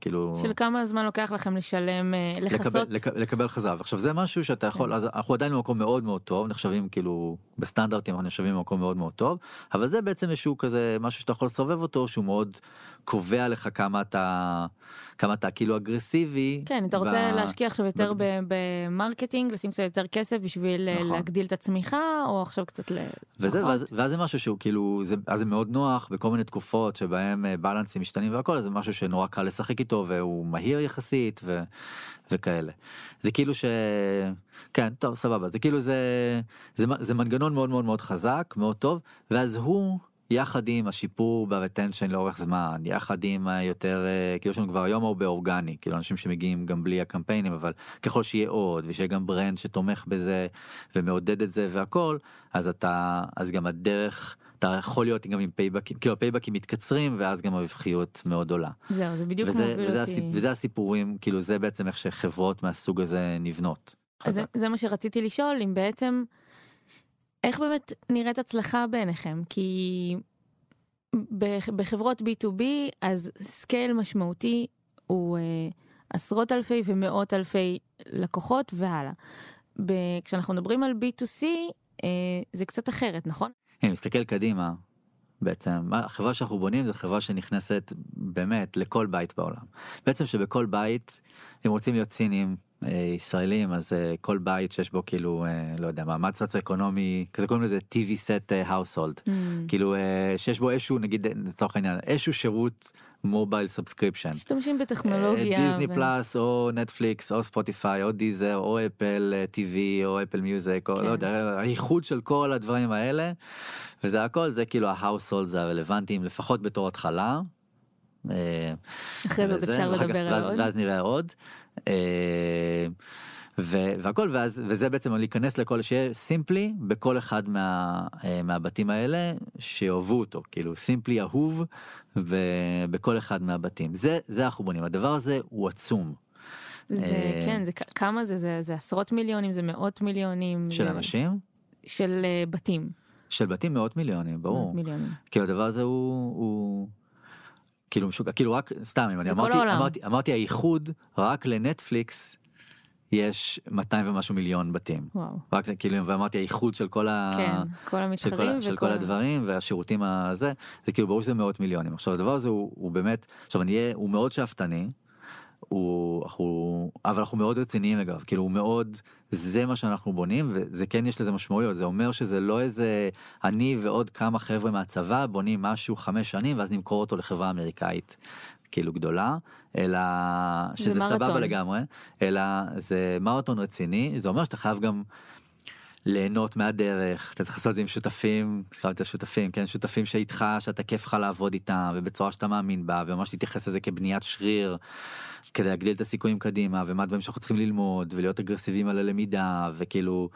כאילו של כמה זמן לוקח לכם לשלם, אה, לקבל, לכסות? לק, לקבל חזרה עכשיו זה משהו שאתה יכול כן. אז אנחנו עדיין במקום מאוד מאוד טוב נחשבים כאילו בסטנדרטים אנחנו נחשבים במקום מאוד מאוד טוב אבל זה בעצם איזשהו כזה משהו שאתה יכול לסובב אותו שהוא מאוד קובע לך כמה אתה כמה אתה כאילו אגרסיבי. כן, אתה רוצה ב- להשקיע עכשיו יותר ב- ב- ב marketing, לשים קצת יותר כסף בשביל אה, נכון. להגדיל את הצמיחה, או עכשיו קצת ל... וזה? ואז, ואז זה משהו שהוא כאילו זה אז זה מאוד נוח בכל מיני תקופות שבהם אה, balance ים משתנים והכל זה משהו שנורא קל לשחק איתו והוא מהיר יחסית ו, וכאלה. זה כאילו ש... כן טוב סבבה זה כאילו זה זה, זה מנגנון מאוד מאוד מאוד חזק מאוד טוב ואז הוא יחד עם השיפור ב retention לאורך זמן יחד עם היותר אה, כאילו יש לנו כבר היום הרבה אורגני כאילו אנשים שמגיעים גם בלי הקמפיינים אבל ככל שיהיה עוד ושיהיה גם brand שתומך בזה ומעודד את זה והכל אז אתה אז גם הדרך אתה יכול להיות גם עם payback ים כאילו ה payback ים מתקצרים ואז גם הרווחיות מאוד עולה. זהו, זה בדיוק וזה, מוביל וזה, אותי. הסיפ, וזה הסיפורים כאילו זה בעצם איך שחברות מהסוג הזה נבנות. אז זה. זה מה שרציתי לשאול, אם בעצם, איך באמת נראית הצלחה בעיניכם? כי בחברות B2B, אז scale משמעותי הוא אה, עשרות אלפי ומאות אלפי לקוחות והלאה. ב- כשאנחנו מדברים על B2C, אה, זה קצת אחרת, נכון? אני מסתכל קדימה בעצם החברה שאנחנו בונים זו חברה שנכנסת באמת לכל בית בעולם. בעצם שבכל בית אם רוצים להיות ציניים אה, ישראלים אז אה, כל בית שיש בו כאילו אה, לא יודע מעמד סוציו-אקונומי כזה קוראים לזה TV set ה household Mm. כאילו שיש בו איזשהו נגיד לצורך העניין איזשהו שירות mobile subscription. משתמשים בטכנולוגיה. דיסני ו- פלאס או נטפליקס או Spotify או Deezer או Apple TV או Apple Music או כן. לא יודע האיחוד של כל הדברים האלה וזה הכל זה כאילו ה household הרלוונטיים לפחות בתור התחלה. אה, אחרי וזה, אפשר לדבר על עוד. ואז נראה עוד. אה, ו- והכל ואז וזה בעצם להיכנס לכל שיהיה סימפלי בכל אחד מה, אה, מהבתים האלה שאהבו אותו כאילו סימפלי אהוב ובכל אחד מהבתים. זה זה אנחנו בונים הדבר הזה הוא עצום. זה אה, כן זה כמה זה? זה זה עשרות מיליונים? זה מאות מיליונים? של זה- אנשים? של אה, בתים. של בתים מאות מיליונים ברור. מאות מיליונים. כאילו הדבר הזה הוא, הוא כאילו משוגע. כאילו רק סתם אם אני אמרתי העולם. אמרתי אמרתי האיחוד רק לנטפליקס יש 200 ומשהו מיליון בתים. וואו. רק כאילו ואמרתי האיחוד של כל ה... כן כל של כל, המתחרים ה- של וכל כל הדברים והשירותים הזה זה כאילו ברור שזה מאות מיליונים. עכשיו הדבר הזה הוא, הוא באמת עכשיו אני אהיה הוא מאוד שאפתני. הוא, אנחנו, אבל אנחנו מאוד רציניים אגב. כאילו הוא מאוד זה מה שאנחנו בונים וזה כן יש לזה משמעויות. זה אומר שזה לא איזה אני ועוד כמה חבר'ה מהצבא בונים משהו חמש שנים ואז נמכור אותו לחברה אמריקאית כאילו גדולה אלא שזה. סבבה לגמרי אלא זה מרתון רציני זה אומר שאתה חייב גם ליהנות מהדרך אתה צריך לעשות את זה עם שותפים הזכרתי את השותפים כן שותפים שאיתך שאתה כיף לך לעבוד איתם ובצורה שאתה מאמין בה וממש להתייחס לזה כבניית שריר כדי להגדיל את הסיכויים קדימה ומה הדברים שאנחנו צריכים ללמוד ולהיות אגרסיביים על הלמידה וכאילו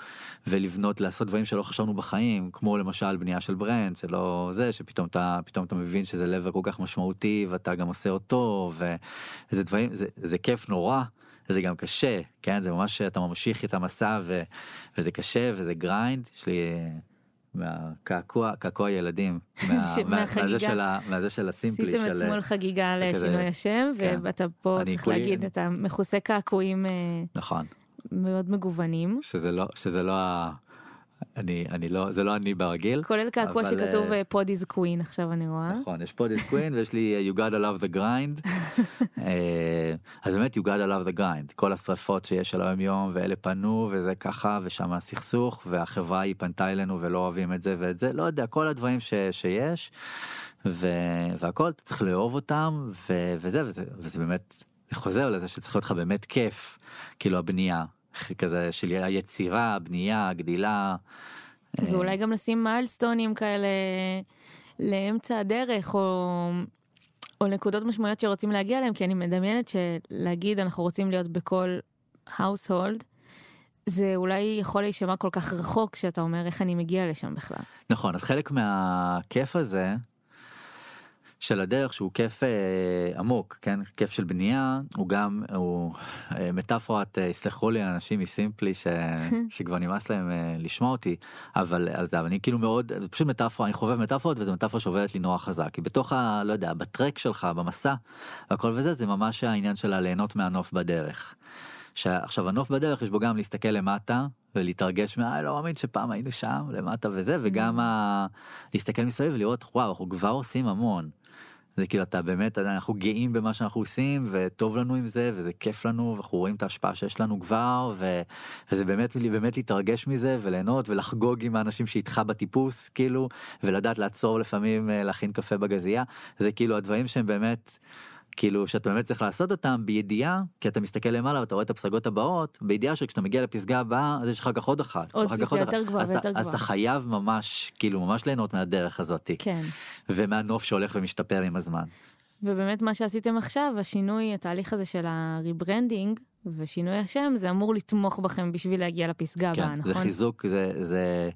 ולבנות לעשות דברים שלא חשבנו בחיים כמו למשל בנייה של brand שלא זה שפתאום אתה פתאום אתה מבין שזה לב כל כך משמעותי ואתה גם עושה אותו וזה דברים זה, זה כיף נורא. זה גם קשה כן זה ממש אתה ממשיך את המסע ו, וזה קשה וזה grind יש לי מהקעקוע קעקוע ילדים. <laughs> מהזה של הסימפלי עשיתם של אתמול חגיגה כזה- לשינוי השם כן. ואתה פה צריך להגיד אתה מכוסה קעקועים אה, נכון מאוד מגוונים שזה לא שזה לא ה... אני אני לא זה לא אני ברגיל כולל קעקוע אבל, שכתוב אה, פוד איז קווין עכשיו אני רואה. נכון יש פה דיס קווין ויש לי you gotta love the grind <laughs> אה, אז באמת you gotta love the grind כל השרפות שיש על היום יום ואלה פנו וזה ככה ושם הסכסוך והחברה היא פנתה אלינו ולא אוהבים את זה ואת זה לא יודע כל הדברים ש, שיש ו, והכל צריך לאהוב אותם ו, וזה וזה וזה באמת זה חוזר לזה שצריך להיות לך באמת כיף כאילו הבנייה כזה של היצירה הבנייה הגדילה. אה, ואולי גם לשים מיילסטונים כאלה לאמצע הדרך או או נקודות משמעויות שרוצים להגיע אליהם כי אני מדמיינת שלהגיד אנחנו רוצים להיות בכל household זה אולי יכול להישמע כל כך רחוק שאתה אומר איך אני מגיע לשם בכלל. נכון אז חלק מהכיף הזה של הדרך שהוא כיף אה, עמוק כן כיף של בנייה הוא גם הוא אה, מטאפורת אה, יסלחו לי אנשים מסימפלי ש... <laughs> שכבר נמאס להם אה, לשמוע אותי אבל על זה אבל אני כאילו מאוד זה פשוט מטאפורה אני חובב מטאפורות וזה מטאפורה שעובדת לי נורא חזק כי בתוך ה... לא יודע בטרק שלך במסע והכל וזה זה ממש העניין של הליהנות מהנוף בדרך. שעכשיו הנוף בדרך יש בו גם להסתכל למטה ולהתרגש מה לא מאמין שפעם היינו שם למטה וזה וגם ה... להסתכל מסביב ולראות וואו אנחנו כבר עושים המון. זה כאילו אתה באמת אנחנו גאים במה שאנחנו עושים וטוב לנו עם זה וזה כיף לנו ואנחנו רואים את ההשפעה שיש לנו כבר ו... וזה באמת באמת להתרגש מזה וליהנות ולחגוג עם האנשים שאיתך בטיפוס כאילו ולדעת לעצור לפעמים אה, להכין קפה בגזייה זה כאילו הדברים שהם באמת. כאילו שאתה באמת צריך לעשות אותם בידיעה כי אתה מסתכל למעלה ואתה רואה את הפסגות הבאות בידיעה שכשאתה מגיע לפסגה הבאה אז יש לך כך עוד אחת עוד אחר פסגה יותר. גבוהה אז אתה- ויותר אז אתה גבוהה. חייב ממש כאילו ממש ליהנות מהדרך הזאתי כן. ומהנוף שהולך ומשתפר עם הזמן. ובאמת מה שעשיתם עכשיו השינוי התהליך הזה של ה rebranding ושינוי השם זה אמור לתמוך בכם בשביל להגיע לפסגה הבאה כן, זה נכון? חיזוק זה זה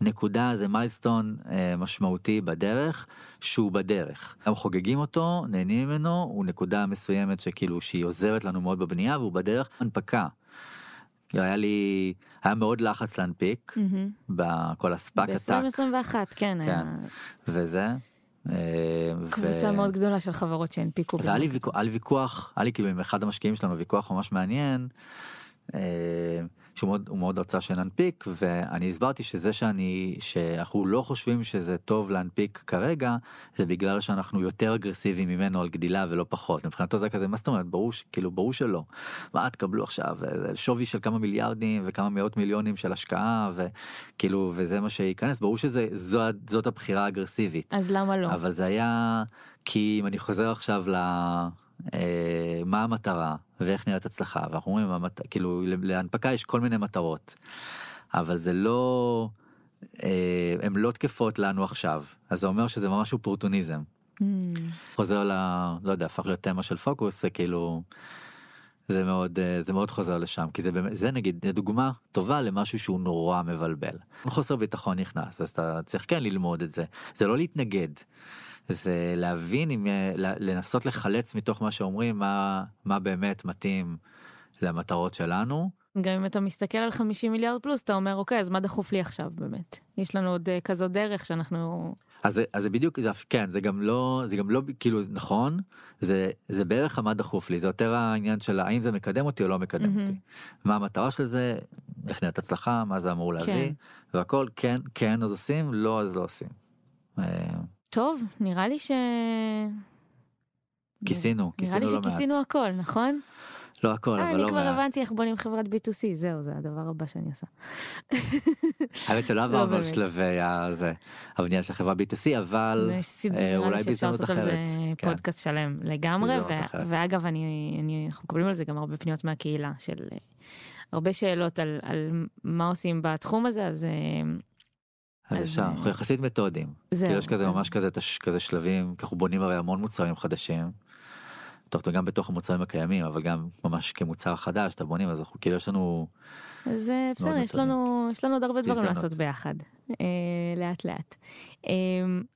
נקודה זה milestone אה, משמעותי בדרך שהוא בדרך. אנחנו חוגגים אותו נהנים ממנו הוא נקודה מסוימת שכאילו שהיא עוזרת לנו מאוד בבנייה והוא בדרך הנפקה. היה לי היה מאוד לחץ להנפיק מהמם. בכל ה SPAC attack ב-2021 כן, כן. היה וזה. אה, ו- קבוצה מאוד גדולה של חברות שהנפיקו. והיה לי בזמן ויכוח, היה לי ויכוח, היה לי כאילו עם אחד המשקיעים שלנו ויכוח ממש מעניין, אה, שהוא מאוד, מאוד רצה שננפיק ואני הסברתי שזה שאני שאנחנו לא חושבים שזה טוב להנפיק כרגע זה בגלל שאנחנו יותר אגרסיביים ממנו על גדילה ולא פחות מבחינתו זה כזה מה זאת אומרת ברור כאילו ברור שלא. מה תקבלו עכשיו אה, שווי של כמה מיליארדים וכמה מאות מיליונים של השקעה וכאילו וזה מה שייכנס ברור שזה זו, זאת הבחירה האגרסיבית. אז למה לא? אבל זה היה כי אם אני חוזר עכשיו ל... אה, מה המטרה ואיך נראית הצלחה ואנחנו אומרים המט... כאילו להנפקה יש כל מיני מטרות אבל זה לא אה, הם לא תקפות לנו עכשיו אז זה אומר שזה ממש אופורטוניזם. Hmm. חוזר ל... לא יודע הפך להיות תמה של פוקוס זה כאילו. זה מאוד אה, זה מאוד חוזר לשם כי זה באמת זה נגיד דוגמה טובה למשהו שהוא נורא מבלבל. חוסר ביטחון נכנס אז אתה צריך כן ללמוד את זה זה לא להתנגד. זה להבין אם לנסות לחלץ מתוך מה שאומרים מה מה באמת מתאים למטרות שלנו. גם אם אתה מסתכל על 50 מיליארד פלוס אתה אומר אוקיי אז מה דחוף לי עכשיו באמת יש לנו עוד אה, כזאת דרך שאנחנו אז זה, אז זה בדיוק זה כן זה גם לא זה גם לא כאילו נכון זה זה בערך מה דחוף לי זה יותר העניין של האם זה מקדם אותי או לא מקדם מהמם. אותי מה המטרה של זה איך נראית הצלחה מה זה אמור להביא כן. והכל כן כן אז עושים לא אז לא עושים. טוב נראה לי ש... כיסינו נראה לי כיסינו לא מעט שכיסינו הכל נכון? לא הכל אה, אבל אני לא כבר מעט. הבנתי איך בונים חברת B2C זהו זה הדבר הבא שאני עושה. <laughs> האמת שלא לא עברנו על. שלבי הזה הבנייה של חברה B2C אבל יש סדרה, אה, נראה לי אולי שאפשר בהזדמנות לעשות על זה אחרת. כן. פודקאסט שלם לגמרי בהזדמנות אחרת. ואגב אני, אני אנחנו מקבלים על זה גם הרבה פניות מהקהילה של אה, הרבה שאלות על, על מה עושים בתחום הזה אז אז אפשר, אנחנו יחסית מתודיים. זהו, כאילו יש כזה ממש כזה, כזה שלבים, אנחנו בונים הרי המון מוצרים חדשים. וגם בתוך המוצרים הקיימים, אבל גם ממש כמוצר חדש, אתה בונים, אז אנחנו כאילו יש לנו, אז אה, בסדר יש. לנו יש לנו עוד הרבה דברים. לעשות ביחד אה, לאט לאט אה,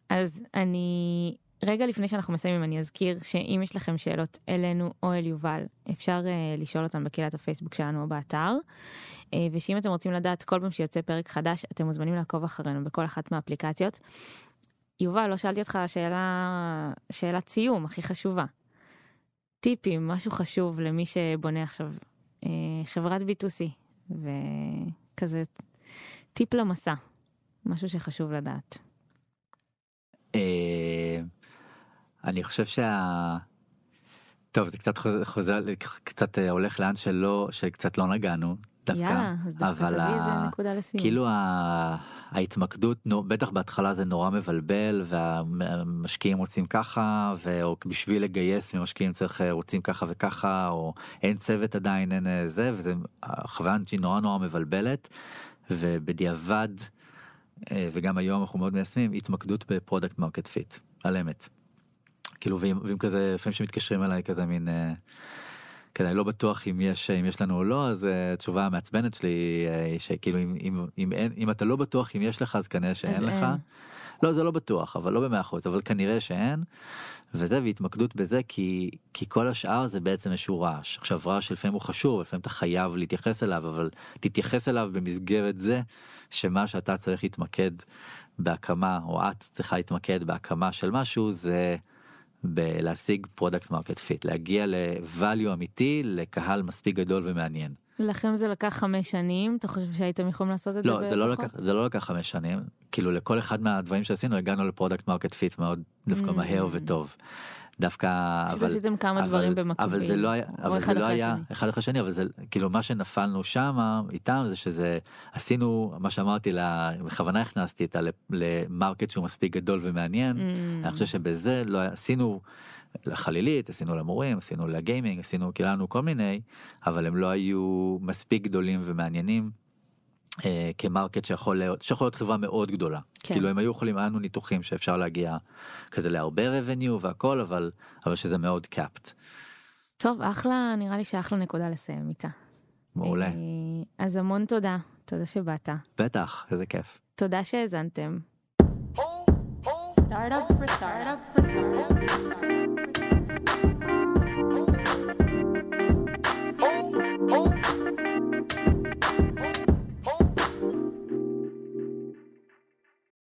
אז אני רגע לפני שאנחנו מסיימים אני אזכיר שאם יש לכם שאלות אלינו או אל יובל אפשר אה, לשאול אותם בקהילת הפייסבוק שלנו או באתר אה, ושאם אתם רוצים לדעת כל פעם שיוצא פרק חדש אתם מוזמנים לעקוב אחרינו בכל אחת מהאפליקציות. יובל לא שאלתי אותך שאלה שאלת סיום הכי חשובה. טיפים משהו חשוב למי שבונה עכשיו אה, חברת B2C וכזה טיפ למסע משהו שחשוב לדעת. אני חושב שה... טוב, זה קצת חוזר, קצת אה, הולך לאן שלא, שקצת לא נגענו, דווקא, יאללה, אז דווקא אבל ה- נקודה לסיום. כאילו ה- ההתמקדות, נו, בטח בהתחלה זה נורא מבלבל והמשקיעים רוצים ככה, או בשביל לגייס ממשקיעים צריך אה, רוצים ככה וככה, או אין צוות עדיין, אין אה, זה, וזה החוויה היא נורא נורא מבלבלת, ובדיעבד, וגם היום אנחנו מאוד מיישמים, התמקדות ב product market fit, על אמת. כאילו ואם, ואם כזה לפעמים שמתקשרים אליי כזה מין אה, כזה לא בטוח אם יש אם יש לנו או לא אז אה, התשובה המעצבנת שלי אה, היא שכאילו אם, אם, אם, אין, אם אתה לא בטוח אם יש לך אז כנראה שאין אז לך. אין. לא זה לא בטוח אבל לא במאה אחוז אבל כנראה שאין. וזה והתמקדות בזה כי כי כל השאר זה בעצם איזשהו רעש עכשיו רעש לפעמים הוא חשוב לפעמים אתה חייב להתייחס אליו אבל תתייחס אליו במסגרת זה שמה שאתה צריך להתמקד בהקמה או את צריכה להתמקד בהקמה של משהו זה בלהשיג product market fit להגיע ל-value אמיתי לקהל מספיק גדול ומעניין. לכם זה לקח חמש שנים אתה חושב שהייתם יכולים לעשות את לא זה לא? לקח זה לא לקח חמש שנים כאילו לכל אחד מהדברים שעשינו הגענו ל product market fit מאוד דווקא Mm. מהר וטוב. דווקא פשוט אבל עשיתם כמה אבל- דברים במקביל. אבל זה לא היה אבל זה לא היה השני. אחד אחרי השני אבל זה כאילו מה שנפלנו שמה איתם זה שזה עשינו מה שאמרתי לה בכוונה הכנסתי את למרקט שהוא מספיק גדול ומעניין. Mm. אני חושב שבזה לא עשינו לחלילית עשינו למורים עשינו לגיימינג עשינו כאילו כל מיני אבל הם לא היו מספיק גדולים ומעניינים. אה, כמרקט שיכול להיות שיכול להיות חברה מאוד גדולה כן. כאילו הם היו יכולים היה לנו ניתוחים שאפשר להגיע כזה להרבה revenue והכל אבל אבל שזה מאוד קאפט. טוב אחלה נראה לי שאחלה נקודה לסיים איתה. מעולה אה, אז המון תודה תודה שבאת בטח איזה כיף. תודה שהאזנתם. Startup for startup for startup.